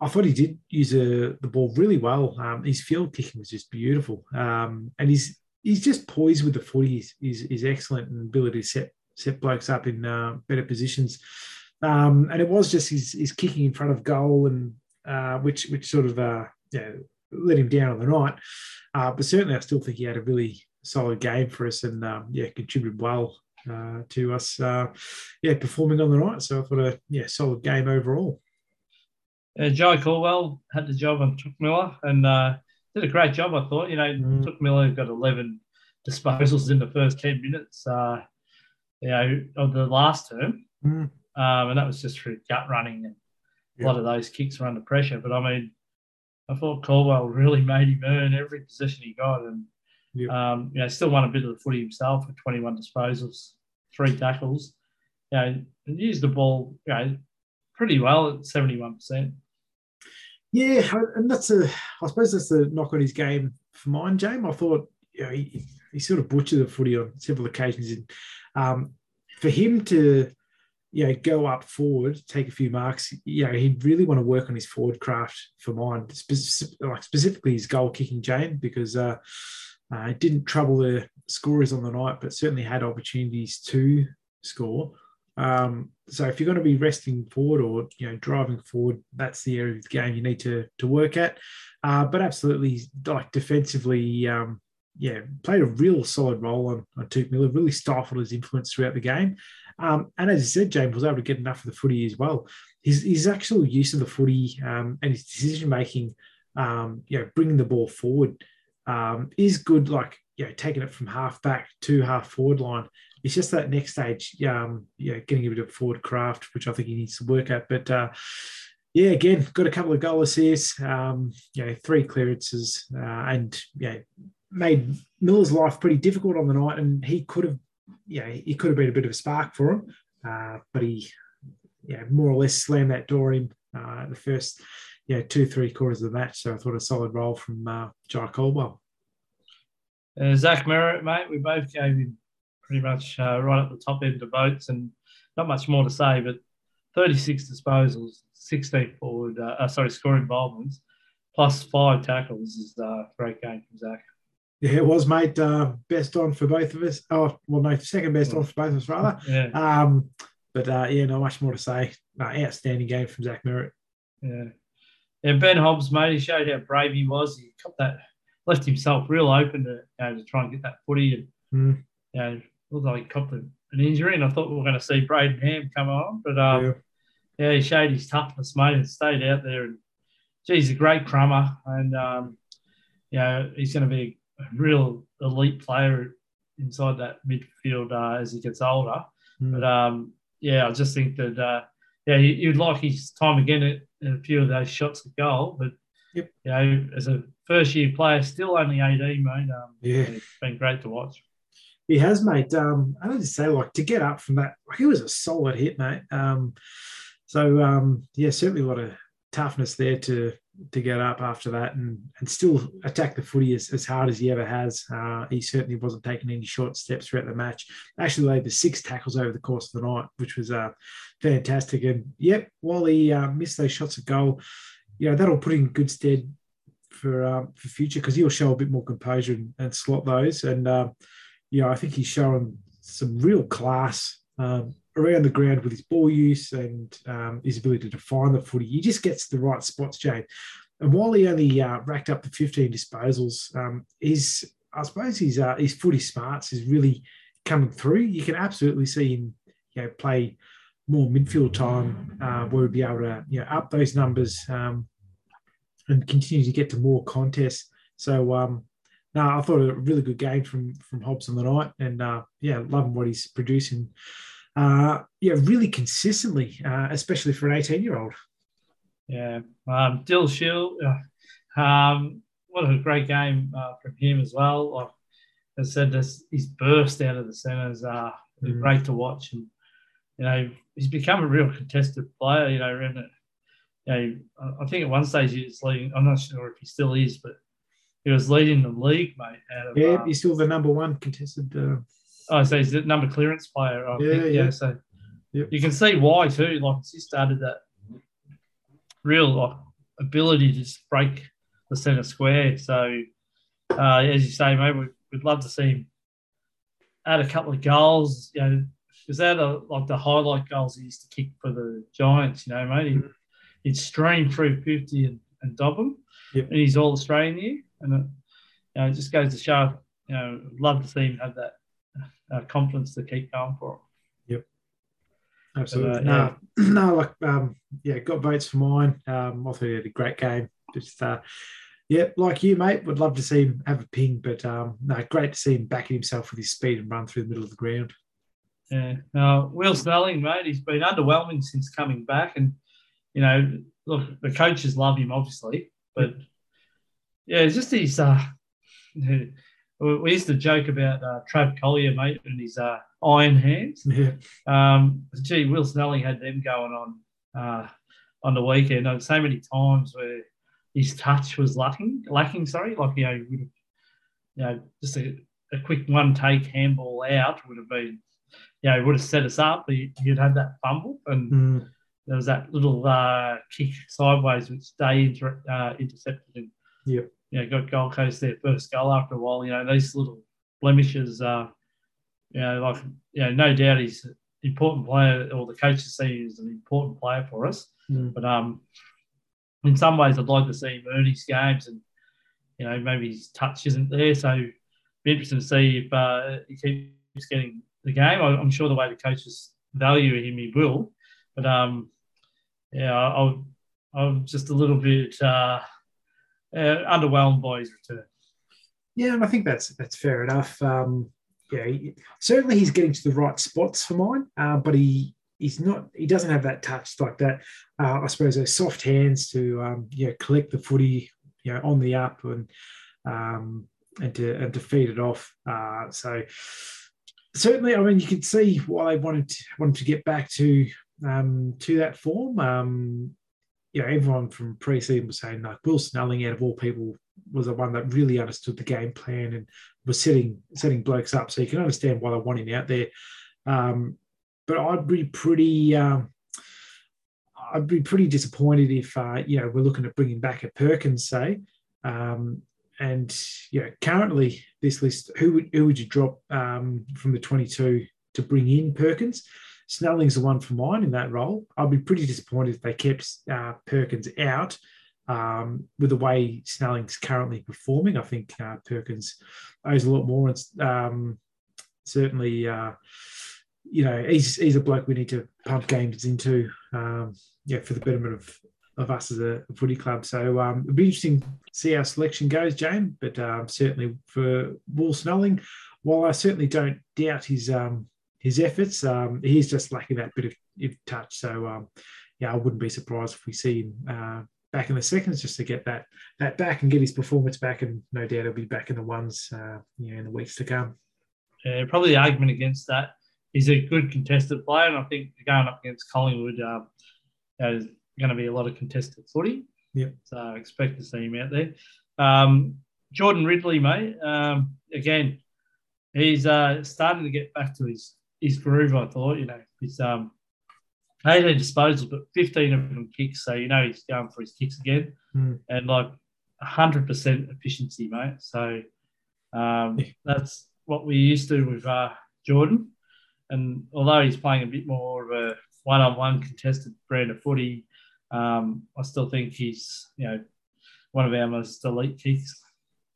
I thought he did use uh, the ball really well. Um, his field kicking was just beautiful, um, and he's he's just poised with the footy. He's, he's, he's excellent and ability to set set blokes up in uh, better positions. Um, and it was just his, his kicking in front of goal, and uh, which which sort of uh, yeah let him down on the night. Uh, but certainly, I still think he had a really solid game for us, and um, yeah, contributed well uh, to us. Yeah, performing on the night. So I thought a yeah solid game overall. Uh, Jye Caldwell had the job on Touk Miller and uh, did a great job, I thought. You know, Mm. Touk Miller got 11 disposals in the first 10 minutes, uh, you know, of the last term. Mm. Um, and that was just through gut running. And a lot of those kicks were under pressure. But I mean, I thought Caldwell really made him earn every position he got. And, Yep. um, you know, still won a bit of the footy himself with 21 disposals, three tackles. You know, and used the ball, you know, pretty well at 71%. Yeah, and that's a. I suppose that's the knock on his game for mine, James. I thought you know, he, he sort of butchered the footy on several occasions. And um, for him to, you know, go up forward, take a few marks, you know, he'd really want to work on his forward craft for mine, like specifically his goal kicking, James, because uh, uh, it didn't trouble the scorers on the night, but certainly had opportunities to score. Um, so if you're going to be resting forward or you know driving forward, that's the area of the game you need to to work at. Uh, but absolutely, like defensively, um, yeah, played a real solid role on, on Touk Miller. Really stifled his influence throughout the game. Um, and as you said, James was able to get enough of the footy as well. His, his actual use of the footy um, and his decision making, um, you know, bringing the ball forward um, is good. Like you know, taking it from half back to half forward line. It's just that next stage, um, know, getting a bit of forward craft, which I think he needs to work at. But uh, yeah, again, got a couple of goal assists, um, you know, three clearances, uh, and yeah, made Miller's life pretty difficult on the night. And he could have, yeah, he could have been a bit of a spark for him, uh, but he, yeah, more or less slammed that door in uh, the first yeah, two, three quarters of the match. So I thought a solid role from uh, Jye Caldwell. Uh, Zach Merritt, mate, we both gave him pretty much uh, right at the top end of votes, and not much more to say, but 36 disposals, 16 forward, uh, uh, sorry, score involvements, plus five tackles is a great game from Zach. Yeah, it was, mate. Uh, best on for both of us. Oh, well, no, second best on for both of us, rather. Yeah. Um, but uh, yeah, not much more to say. Uh, outstanding game from Zach Merrett. Yeah. Yeah, Ben Hobbs, mate, he showed how brave he was. He got that, left himself real open to, you know, to try and get that footy. And, Mm. you know, looked like he copped an injury, and I thought we were going to see Brayden Ham come on. But um, yeah. yeah, he showed his toughness, mate, and stayed out there. And geez, a great crummer, and um, you know he's going to be a real elite player inside that midfield uh, as he gets older. Mm. But um, yeah, I just think that uh, yeah, you- you'd like his time again at, at a few of those shots at goal. But Yep. you know, as a first year player, still only 18, mate. Um, Yeah. it's been great to watch. He has, mate. Um, I don't just say like to get up from that. He was a solid hit, mate. Um, so um, yeah, certainly a lot of toughness there to to get up after that and and still attack the footy as, as hard as he ever has. Uh, he certainly wasn't taking any short steps throughout the match. Actually laid the six tackles over the course of the night, which was uh, fantastic. And yep, while he uh, missed those shots of goal, you know that'll put in good stead for um, for future because he'll show a bit more composure and, and slot those. And uh, you know, I think he's showing some real class um, around the ground with his ball use and um, his ability to find the footy. He just gets the right spots, Jane. And while he only uh, racked up the 15 disposals, um, his I suppose his uh, his footy smarts is really coming through. You can absolutely see him, you know, play more midfield time uh, where we'd be able to you know up those numbers um, and continue to get to more contests. So um, no, I thought a really good game from from Hobbs on the night, and uh, yeah, loving what he's producing. Uh, yeah, really consistently, uh, especially for an 18 year old. Yeah, um, Dyl Shiel, uh, um, what a great game uh, from him as well. Like I said, this, his burst out of the centres uh, Mhm. great to watch, and you know he's become a real contested player. You know, around it. You know, I- I think at one stage he was leading. I'm not sure if he still is, but he was leading the league, mate. Of, Yeah, um, he's still the number one contested. Uh, Oh, so he's the number clearance player. I Yeah, think. yeah. yeah. So Yep. you can see why too. Like he started that real like, ability to just break the centre square. So uh, as you say, mate, we'd, we'd love to see him add a couple of goals. You know, because that are like the highlight goals he used to kick for the Giants. You know, mate, he'd, Mhm. he'd stream through fifty and, and dob them. Yep. And he's all Australian here, and it, you know, it just goes to show. You know, love to see him have that uh, confidence to keep going for it. Yep. Absolutely. uh, no, no, like um, yeah, got votes for mine. Um, I thought he had a great game. Just uh, yeah, like you, mate. Would love to see him have a ping, but um, no, great to see him backing himself with his speed and run through the middle of the ground. Yeah. Uh, Will Snelling, mate, he's been underwhelming since coming back, and you know, look, the coaches love him, obviously, but yeah, it's just these. Uh, we used to joke about uh, Trav Colyer, mate, and his uh, iron hands. Yeah, Um, gee, Will Snelling had them going on uh, on the weekend. Were so many times where his touch was lacking, lacking. Sorry, like you know, would you know, just a, a quick one take handball out would have been, you know, would have set us up. He, he'd had that fumble, and Mm, there was that little uh, kick sideways which Day inter- uh, intercepted and Yep. You know, got Gold Coast their first goal after a while. You know, these little blemishes, uh, you know, like, you know, no doubt he's an important player, or the coach coaches see he's an important player for us. mm. But um, in some ways, I'd like to see him earn his games and, you know, maybe his touch isn't there. So be interesting to see if uh, he keeps getting the game. I, I'm sure the way the coaches value him, he will. But um, yeah, I, I'm just a little bit uh, uh, underwhelmed by his return. Yeah, and I think that's that's fair enough. Um, yeah, he, certainly he's getting to the right spots for mine, uh, but he he's not. He doesn't have that touch like that. Uh, I suppose those soft hands to um, yeah collect the footy, you know, on the up and um, and to and to feed it off. Uh, so certainly, I mean, you can see why they wanted to, wanted to get back to um, to that form. Um, you know, everyone from pre-season was saying like Will Snelling, out of all people, was the one that really understood the game plan and was setting setting blokes up. So you can understand why they want him out there. Um, but I'd be pretty. Um, I'd be pretty disappointed if uh, you know we're looking at bringing back a Perkins, say, um, and you know currently this list, who would who would you drop um, from the twenty two to bring in Perkins? Snelling's the one for mine in that role. I'd be pretty disappointed if they kept uh, Perkins out um, with the way Snelling's currently performing. I think uh, Perkins owes a lot more. It's um, certainly, uh, you know, he's he's a bloke we need to pump games into, um, yeah, for the betterment of of us as a footy club. So um, it'll be interesting to see how selection goes, James. But um, certainly for Will Snelling, while I certainly don't doubt his um, his efforts. Um, he's just lacking that bit of, of touch. So um, yeah, I wouldn't be surprised if we see him uh, back in the seconds just to get that that back and get his performance back. And no doubt he'll be back in the ones uh, you know, in the weeks to come. Yeah, probably the argument against that. He's a good contested player, and I think going up against Collingwood, um, there's going to be a lot of contested footy. Yeah. So I expect to see him out there. Um, Jordan Ridley, mate. Um, again, he's uh, starting to get back to his his groove. I thought, you know, he's um, 18 disposals, but 15 of them kicks. So, you know, he's going for his kicks again mm. and like 100% efficiency, mate. So, um, yeah. that's what we used to with uh, Jordan. And although he's playing a bit more of a one on one contested brand of footy, um, I still think he's, you know, one of our most elite kicks.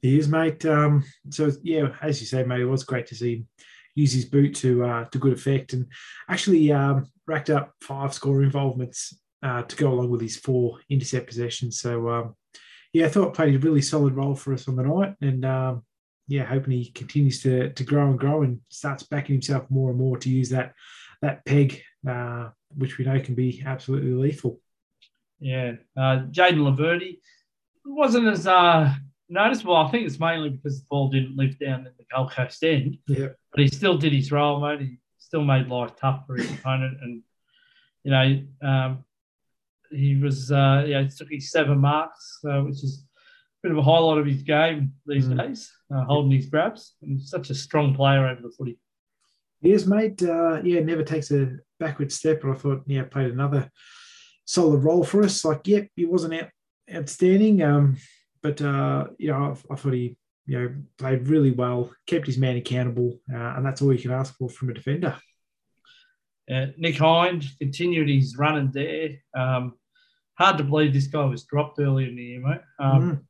He is, mate. Um, so, yeah, as you say, mate, it was great to see him use his boot to uh, to good effect, and actually um, racked up five score involvements uh, to go along with his four intercept possessions. So um, yeah, I thought played a really solid role for us on the night, and um, yeah, hoping he continues to to grow and grow and starts backing himself more and more to use that that peg, uh, which we know can be absolutely lethal. Yeah, uh, Jayden Laverde wasn't as uh, noticeable. I think it's mainly because the ball didn't live down in the Gold Coast end. Yeah. But he still did his role, mate. He still made life tough for his opponent. And, you know, um, he was, uh, yeah, he took his seven marks, uh, which is a bit of a highlight of his game these mm. days, uh, holding his grabs. And he's such a strong player over the footy. He is, mate. Uh, yeah, never takes a backward step. But I thought, yeah, played another solid role for us. Like, yep, he wasn't out, outstanding. Um, but uh, you know, I, I, thought he you know played really well, kept his man accountable, uh, and that's all you can ask for from a defender. Uh, Nick Hind continued his run and dare. Um, hard to believe this guy was dropped earlier in the year, mate. Um, mm.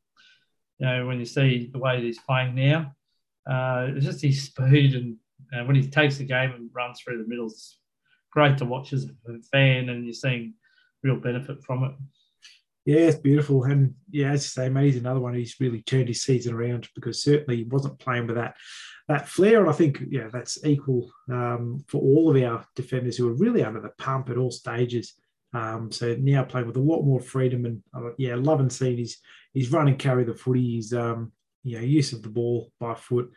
You know, when you see the way he's playing now, uh, it's just his speed and uh, when he takes the game and runs through the middle, it's great to watch as a fan, and you're seeing real benefit from it. Yeah, it's beautiful. And yeah, as you say, mate, he's another one who's really turned his season around because certainly he wasn't playing with that that flair. And I think, yeah, that's equal um, for all of our defenders who are really under the pump at all stages. Um, so now playing with a lot more freedom and uh, yeah, loving seeing his his run and carry the footy, his um, yeah, use of the ball by foot.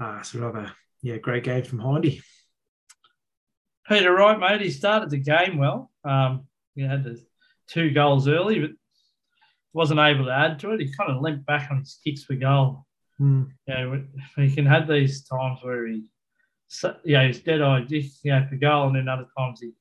Uh, so another yeah, great game from Hindy. Peter Wright, mate, he started the game well. Um, he had the two goals early, but wasn't able to add to it. He kind of limped back on his kicks for goal. Mm. You know, he can have these times where he, you know, he's dead eye, you know, for goal, and then other times he, you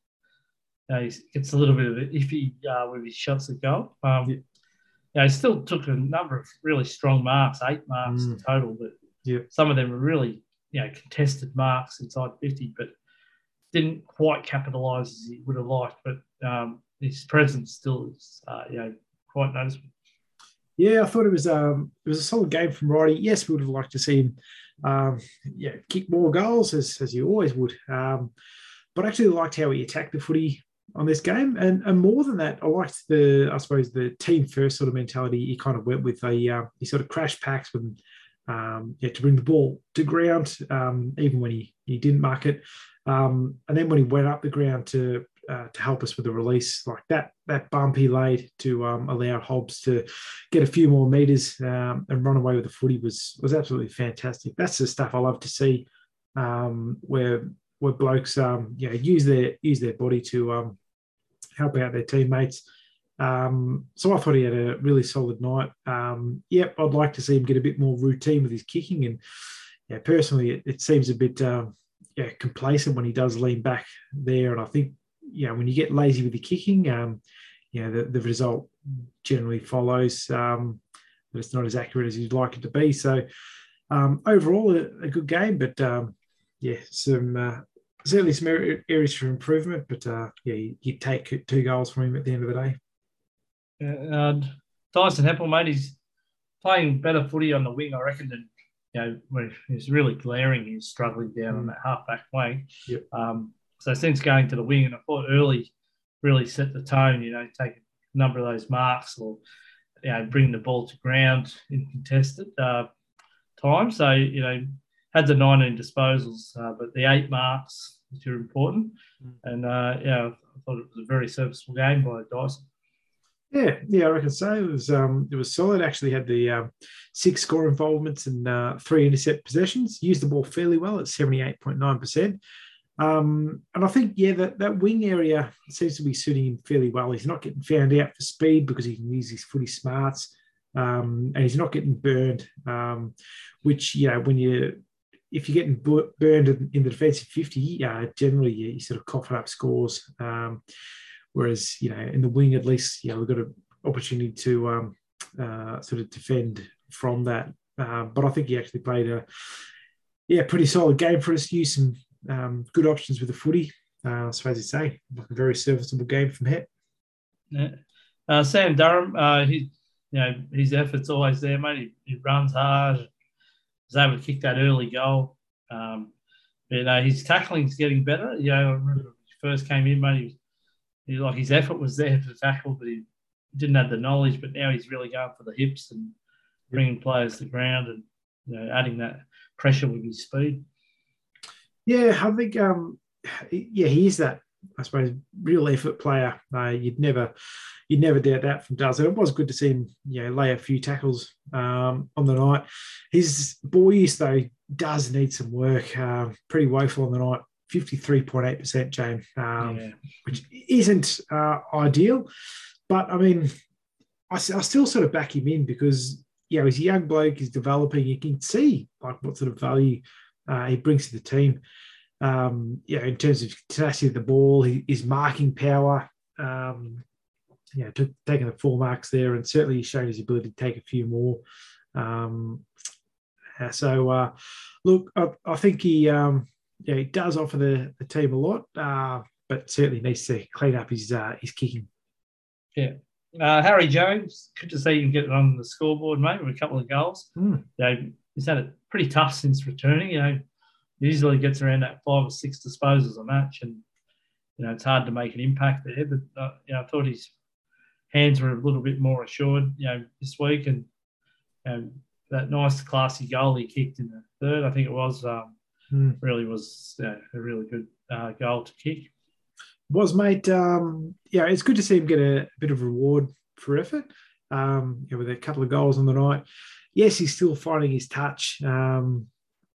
know, he gets a little bit of an iffy uh, with his shots at goal. Um, yeah. You know, he still took a number of really strong marks, eight marks mm. in total, but yeah. some of them were really, you know, contested marks inside 50, but didn't quite capitalise as he would have liked. But um, his presence still is, uh, you know, quite noticeable. Yeah, I thought it was um, it was a solid game from Roddy. Yes, we would have liked to see him, um, yeah, kick more goals as as you always would. Um, but I actually liked how he attacked the footy on this game, and and more than that, I liked the I suppose the team first sort of mentality he kind of went with. A uh, he sort of crash packs with um, yeah, to bring the ball to ground, um, even when he, he didn't mark it. Um, and then when he went up the ground to uh, to help us with the release, like that that bump he laid to um, allow Hobbs to get a few more meters um, and run away with the footy was was absolutely fantastic. That's the stuff I love to see, um, where where blokes um, you know use their use their body to um, help out their teammates. Um, so I thought he had a really solid night. Um, yep, I'd like to see him get a bit more routine with his kicking. And yeah, personally, it, it seems a bit yeah complacent when he does lean back there. And I think yeah, when you get lazy with the kicking, um, you know, the, the result generally follows. Um, but it's not as accurate as you'd like it to be. So um, overall, a, a, good game, but um, yeah, some uh, certainly some areas for improvement. But uh, yeah, you, you take two goals from him at the end of the day. Uh, Dyson Heppell, mate, he's playing better footy on the wing, I reckon, than you know, when he's really glaring, he's struggling down mm. on that half back wing. Yep. Um, so since going to the wing, and I thought early really set the tone, you know, take a number of those marks or you know, bring the ball to ground in contested uh, time. So, you know, had the 19 disposals, uh, but the eight marks, which are important. Mm. And, uh, yeah, I thought it was a very serviceable game by Dyson. Yeah, yeah, I reckon so. It was um, it was solid. Actually, had the um, six score involvements and uh, three intercept possessions. Used the ball fairly well at seventy eight point nine percent. Um, and I think, yeah, that, that wing area seems to be suiting him fairly well. He's not getting found out for speed because he can use his footy smarts, um, and he's not getting burned. Um, which, you know, when you if you're getting burned in, the defensive 50, uh, generally you, you, sort of coughing up scores. Um, whereas, you know, in the wing, at least, you know, we've got an opportunity to um, uh, sort of defend from that. Uh, but I think he actually played a, yeah, pretty solid game for us. Use some um, good options with the footy. Uh, so as you say, a very serviceable game from Hep. Yeah. Uh, Sam Durham, uh, he, you know, his effort's always there, mate. He, he runs hard. He's able to kick that early goal. Um, you know, his tackling's getting better. You know, I remember when he first came in, mate. He was, he, like his effort was there to tackle, but he didn't have the knowledge. But now he's really going for the hips and bringing players to ground and you know adding that pressure with his speed. Yeah, I think um, yeah, he's that. I suppose real effort player. Uh, you'd never, you'd never doubt that from Daz. it was good to see him, you know, lay a few tackles um, on the night. His boys though does need some work. Uh, pretty woeful on the night. 53.8% James, um, yeah. which isn't uh, ideal. But I mean, I, I, still sort of back him in because, you know, he's a young bloke, he's developing. You can see like what sort of value uh, he brings to the team. Um, yeah, in terms of tenacity of the ball, his marking power, um, yeah, took, taking the four marks there, and certainly he's shown his ability to take a few more. Um, so, uh, look, I, I, think he, um, yeah, he does offer the, the team a lot, uh, but certainly needs to clean up his uh, his kicking. Yeah. Uh, Harry Jones, good to see him get it on the scoreboard, mate, with a couple of goals. Mm. You know, he's had it pretty tough since returning. You know, usually gets around that five or six disposals a match, and you know it's hard to make an impact there. But uh, you know, I thought his hands were a little bit more assured, you know, this week, and know, that nice classy goal he kicked in the third, I think it was, um, mm. really was you know, a really good uh, goal to kick. Was mate, um, yeah, it's good to see him get a, a bit of reward for effort. Um, know, with a couple of goals on the night. Yes, he's still finding his touch. Um,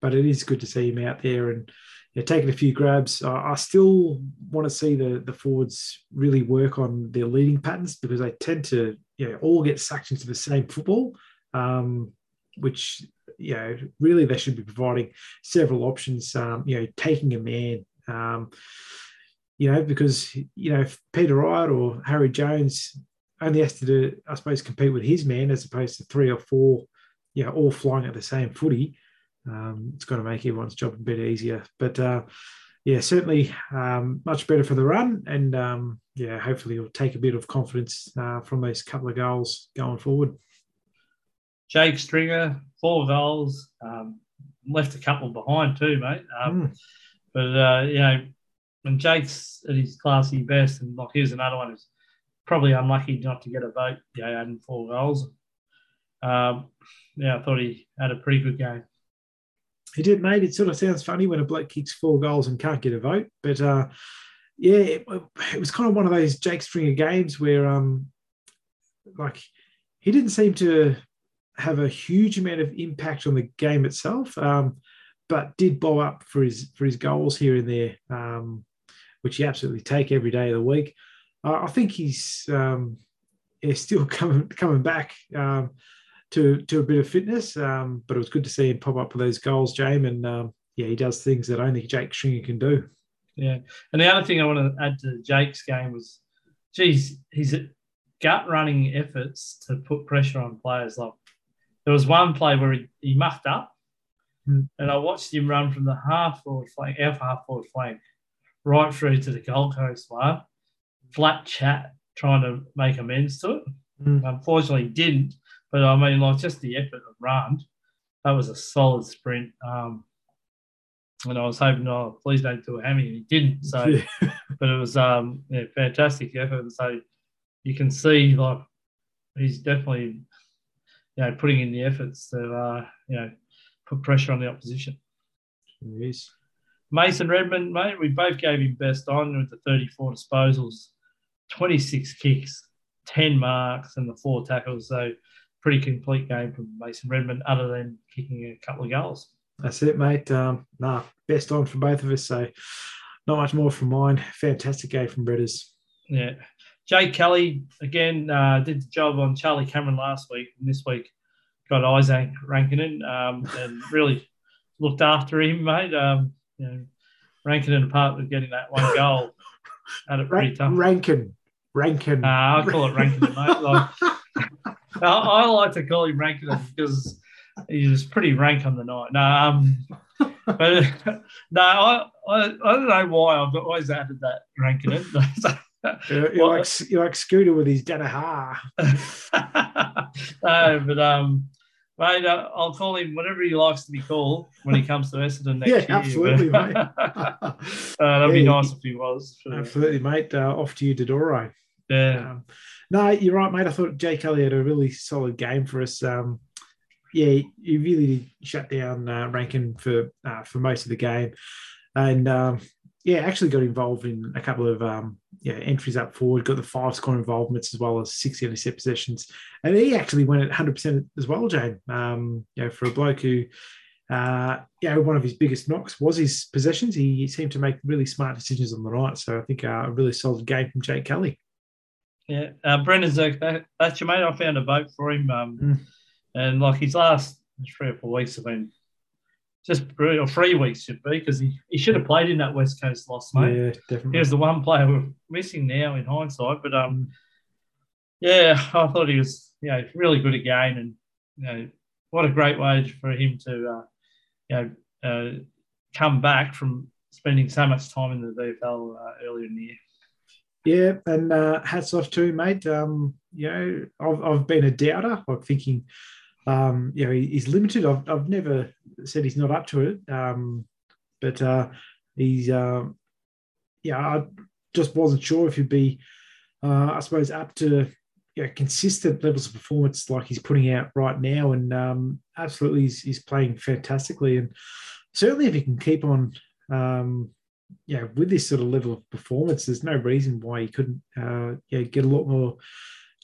but it is good to see him out there and you know, taking a few grabs. I, I still want to see the the forwards really work on their leading patterns because they tend to you know all get sucked into the same football, um, which you know really they should be providing several options. Um, you know, taking a man. Um, you know, because you know if Peter Wright or Harry Jones only has to do, I suppose, compete with his man as opposed to three or four, you know, all flying at the same footy um, it's going to make everyone's job a bit easier. But uh, yeah, certainly um, much better for the run, and um, yeah, hopefully he'll take a bit of confidence uh, from those couple of goals going forward. Jake Stringer, four goals, um, left a couple behind too, mate. Mm. But uh, you know, when Jake's at his classy best, and like here's another one who's probably unlucky not to get a vote. Yeah, adding four goals. Um, yeah, I thought he had a pretty good game. He did, mate. It sort of sounds funny when a bloke kicks four goals and can't get a vote, but uh, yeah, it, it, was kind of one of those Jake Stringer games where, um, like, he didn't seem to have a huge amount of impact on the game itself, um, but did blow up for his for his goals here and there, um, which he absolutely take every day of the week. Uh, I think he's um, yeah, still coming coming back um, to to a bit of fitness. Um, but it was good to see him pop up with those goals, James. And um, yeah, he does things that only Jake Stringer can do. Yeah, and the other thing I want to add to Jake's game was, geez, his gut running efforts to put pressure on players. Like there was one play where he, he mucked up, Mm. and I watched him run from the half forward flank, our half forward flank, right through to the Gold Coast one, flat chat, trying to make amends to it. Mm. Unfortunately, he didn't. But I mean, like just the effort of Rand, that was a solid sprint. Um, and I was hoping, oh, please don't do a hammy, and he didn't. So, Yeah. but it was um, yeah, fantastic effort. And so you can see like he's definitely, you know, putting in the efforts to, uh, you know, put pressure on the opposition. Yes. Mason Redman, mate, we both gave him best on with the 34 disposals, 26 kicks, 10 marks, and the four tackles. So, pretty complete game from Mason Redman, other than kicking a couple of goals. That's it, mate. Um, nah, best on for both of us. So not much more from mine. Fantastic game from Bredders. Yeah. Jake Kelly, again, uh, did the job on Charlie Cameron last week, and this week got Izak Rankinen um, and really looked after him, mate. Um, you know, Rankinen, apart with getting that one goal, had it pretty tough. Rankin. Rankin. Uh, I call it Rankinen, mate. Like, I, I like to call him Rankin because he was pretty rank on the night. No, um, but no, I, I, I don't know why I've always added that Rankinen. You're, you're like, you're like Scooter with his Danaher. no, but um, mate, uh, I'll call him whatever he likes to be called when he comes to Essendon next Yeah, year. absolutely, mate. uh, that'd be nice if he was. Absolutely, mate. Uh, off to you, Dodoro. Yeah, Um, no, you're right, mate. I thought Jake Kelly had a really solid game for us. Um, yeah, he really shut down uh, Rankin for uh, for most of the game, and um, yeah, actually got involved in a couple of um, yeah entries up forward. Got the five score involvements as well as six intercept possessions, and he actually went at 100 percent as well, Jane. Um, you know, for a bloke who. Uh, yeah, one of his biggest knocks was his possessions. He seemed to make really smart decisions on the night. So I think uh, a really solid game from Jake Kelly. Yeah. Uh, Brandon Zerk, that, that's your mate. I found a vote for him, um, Mm. and like his last three or four weeks have been just or three weeks should be because he, he should have played in that West Coast loss, mate. Yeah, definitely. He was the one player we're missing now in hindsight. But um, Mm. yeah, I thought he was you know really good again, and you know what a great way for him to uh, you know uh, come back from spending so much time in the VFL uh, earlier in the year. Yeah, and uh, hats off to him, mate. Um, you know, I've, I've been a doubter, like thinking, um, you know, he's limited. I've, I've never said he's not up to it, um, but uh, he's, um, yeah, I just wasn't sure if he'd be, uh, I suppose, up to you know, consistent levels of performance like he's putting out right now. And um, absolutely, he's, he's playing fantastically. And certainly, if he can keep on, um, yeah, with this sort of level of performance, there's no reason why he couldn't, uh, yeah, get a lot more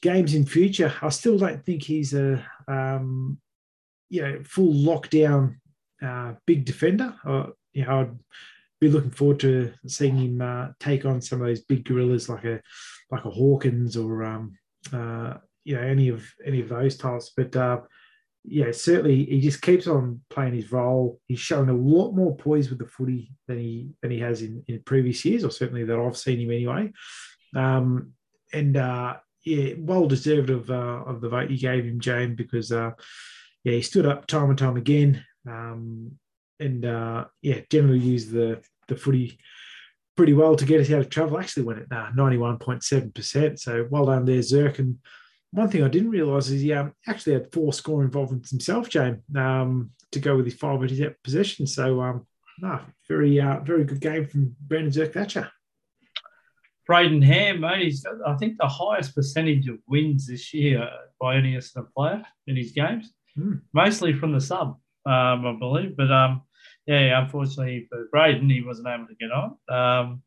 games in future. I still don't think he's a, um, you know, full lockdown uh, big defender. Uh, you know, I'd be looking forward to seeing him uh, take on some of those big gorillas like a like a Hawkins or um, uh, you know any of any of those types. But uh, yeah, certainly he just keeps on playing his role. He's shown a lot more poise with the footy than he than he has in, in previous years, or certainly that I've seen him anyway. Um, and uh, yeah, well deserved of uh, of the vote you gave him, James, because uh, yeah, he stood up time and time again, um, and uh, yeah, generally used the the footy pretty well to get us out of trouble. Actually, went at ninety one point seven percent. So well done there, Zerk. And one thing I didn't realise is he um, actually had four score involvements himself, James, um, to go with his five intercept possession. So um, no, very uh, very good game from Brandon Zerk Thatcher. Brayden Ham, mate, he's got, I think, the highest percentage of wins this year by any Essendon player in his games, Hmm. mostly from the sub, um, I believe. But um, yeah, unfortunately for Brayden, he wasn't able to get on. Um,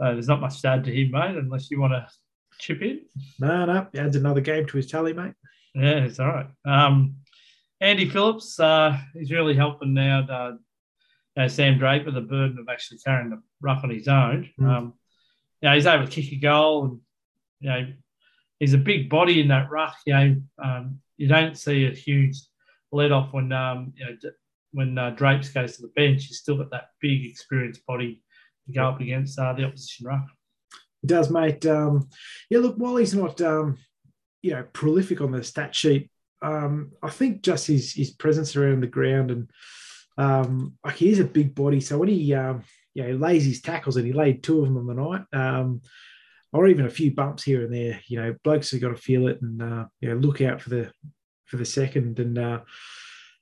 so there's not much to add to him, mate, unless you want to chip in. No, no, He adds another game to his tally, mate. Yeah, it's all right. Um, Andy Phillips, uh, he's really helping now. Uh, you know, Sam Draper, the burden of actually carrying the ruck on his own. Mm. Um, you know, he's able to kick a goal, and you know, he's a big body in that ruck. You know, um, you don't see a huge let off when um, you know when uh, Drapes goes to the bench. He's still got that big experienced body to go up against uh, the opposition ruck. Does, mate. Um, yeah, look, while he's not um, you know prolific on the stat sheet, um, I think just his his presence around the ground and um, like he is a big body. So when he um, you lays his tackles and he laid two of them on the night. Um, or even a few bumps here and there. You know, blokes have got to feel it and uh, you know look out for the for the second. And uh,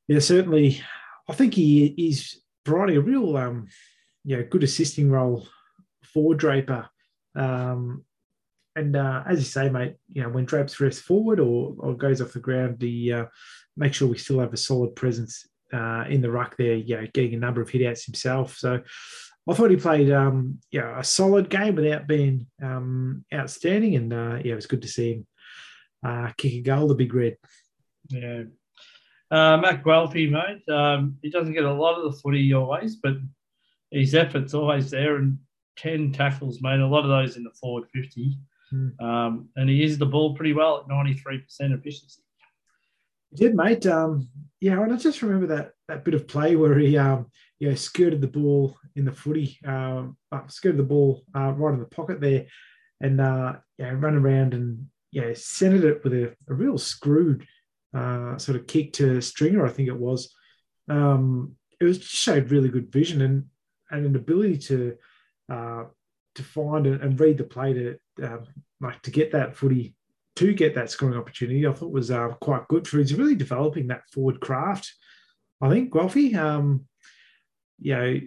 yeah, certainly, I think he is providing a real um, know, good assisting role for Draper. Um, and uh, as you say, mate, you know when Drapes rests forward or, or goes off the ground, the uh, make sure we still have a solid presence uh, in the ruck there. You know, getting a number of hitouts himself. So I thought he played um, yeah a solid game without being um, outstanding, and uh, yeah, it was good to see him uh, kick a goal. The big red. Yeah, uh, Matt Guelfi, mate. Um, he doesn't get a lot of the footy always, but his effort's always there, and ten tackles, mate. A lot of those in the forward fifty, hmm. um, and he used the ball pretty well at ninety three percent efficiency. He did, mate. Um, yeah, and I just remember that that bit of play where he um, you know, skirted the ball in the footy, uh, skirted the ball uh, right in the pocket there, and uh, yeah, run around and yeah, centered it with a, a real screwed uh, sort of kick to Stringer, I think it was. Um, it was just showed really good vision and and an ability to uh, to find and read the play to um, like to get that footy to get that scoring opportunity. I thought was uh, quite good for. He's really developing that forward craft. I think Guelfi. Um, you know,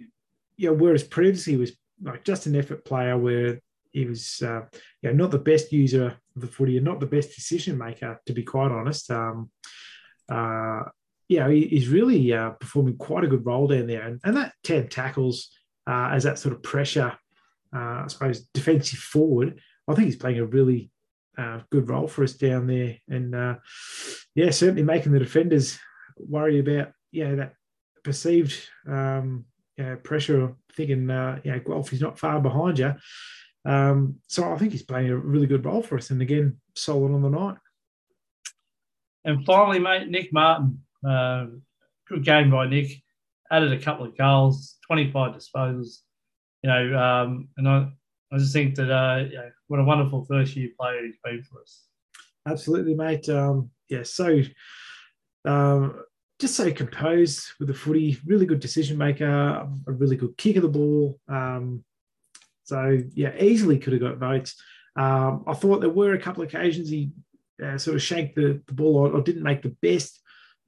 you know, whereas previously he was like just an effort player where he was, uh, you know, not the best user of the footy and not the best decision maker, to be quite honest. Um, uh, yeah, he, he's really uh, performing quite a good role down there, and, and that ten tackles uh, as that sort of pressure, uh, I suppose, defensive forward. I think he's playing a really uh, good role for us down there, and uh, yeah, certainly making the defenders worry about yeah that perceived um, you know, pressure, thinking, uh, you know, Guelph is not far behind you. Um, so I think he's playing a really good role for us. And again, solid on the night. And finally, mate, Nick Martin. Uh, good game by Nick. Added a couple of goals, 25 disposals. You know, um, and I, I just think that, uh, know, what a wonderful first year player he's been for us. Absolutely, mate. Um, yeah, so um, just so composed with the footy, really good decision maker, a really good kick of the ball. Um, so yeah, easily could have got votes. Um, I thought there were a couple of occasions he uh, sort of shanked the, the ball or, or, didn't make the best,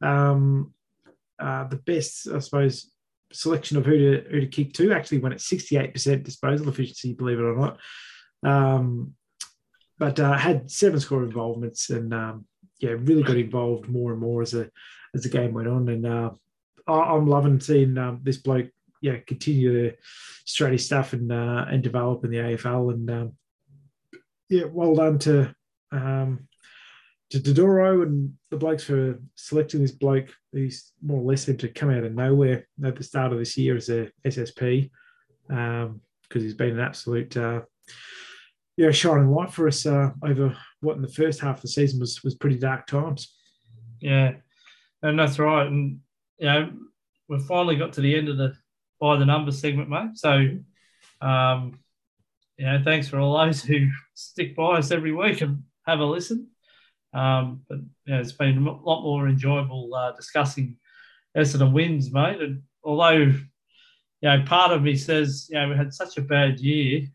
um, uh, the best, I suppose, selection of who to who to kick to. Actually, went at sixty eight percent disposal efficiency, believe it or not. Um, but uh, had seven score involvements and um, yeah, really got involved more and more as a as the game went on. And uh, I'm loving seeing um, this bloke, yeah, continue to straight his stuff and uh, and develop in the AFL. And um, yeah, well done to um, to Dodoro and the blokes for selecting this bloke. He's more or less seemed to come out of nowhere at the start of this year as a SSP because um, he's been an absolute. Uh, yeah, shining light for us uh, over what in the first half of the season was was pretty dark times. Yeah, and that's right. And you know, we've finally got to the end of the by the numbers segment, mate. So, um, you know, thanks for all those who stick by us every week and have a listen. Um, but know, it's been a lot more enjoyable uh, discussing Essendon wins, mate. And although, you know, part of me says, you know, we had such a bad year,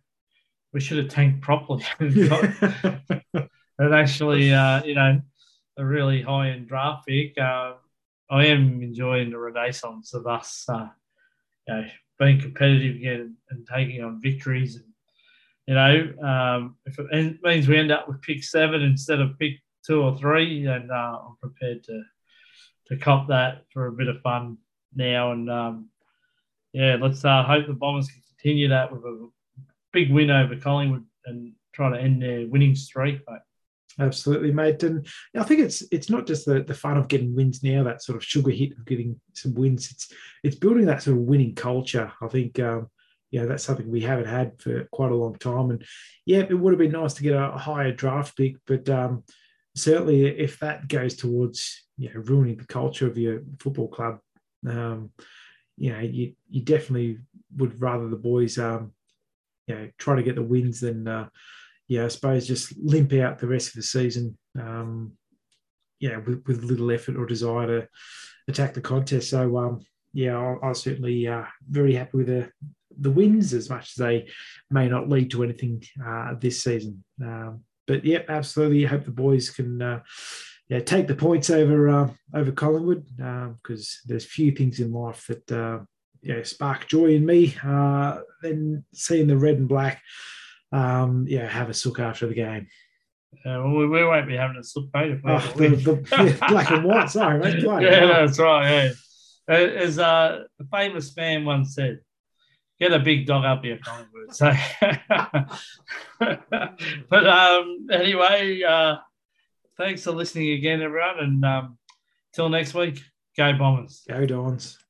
we should have tanked properly and actually, uh, you know, a really high end draft pick. Uh, I am enjoying the renaissance of us, uh, you know, being competitive again and taking on victories. And you know, um, if it means we end up with pick seven instead of pick two or three, and uh, I'm prepared to to cop that for a bit of fun now. And um, yeah, let's uh, hope the Bombers can continue that with a big win over Collingwood and try to end their winning streak, mate. Absolutely, mate. And I think it's it's not just the, the fun of getting wins now, that sort of sugar hit of getting some wins. It's it's building that sort of winning culture. I think um, you know, that's something we haven't had for quite a long time. And yeah, it would have been nice to get a higher draft pick, but um, certainly if that goes towards you know ruining the culture of your football club, um, you know, you you definitely would rather the boys um, you know try to get the wins than uh, yeah, I suppose just limp out the rest of the season. Um, yeah, with, with little effort or desire to attack the contest. So um, yeah, I, I certainly uh, very happy with the the wins as much as they may not lead to anything uh, this season. Um, but yeah, absolutely. I hope the boys can uh, yeah take the points over uh, over Collingwood because um, there's few things in life that uh, yeah spark joy in me uh, than seeing the red and black. Um, yeah, have a sook after the game. Uh, well, we, we won't be having a sook, mate. Oh, the, the yeah, black and white. Sorry, mate. Black yeah, that's right. Yeah, as uh, the famous man once said, get a big dog up here, Collingwood. So, but um, anyway, uh, thanks for listening again, everyone, and um, till next week, go Bombers. Go Dons.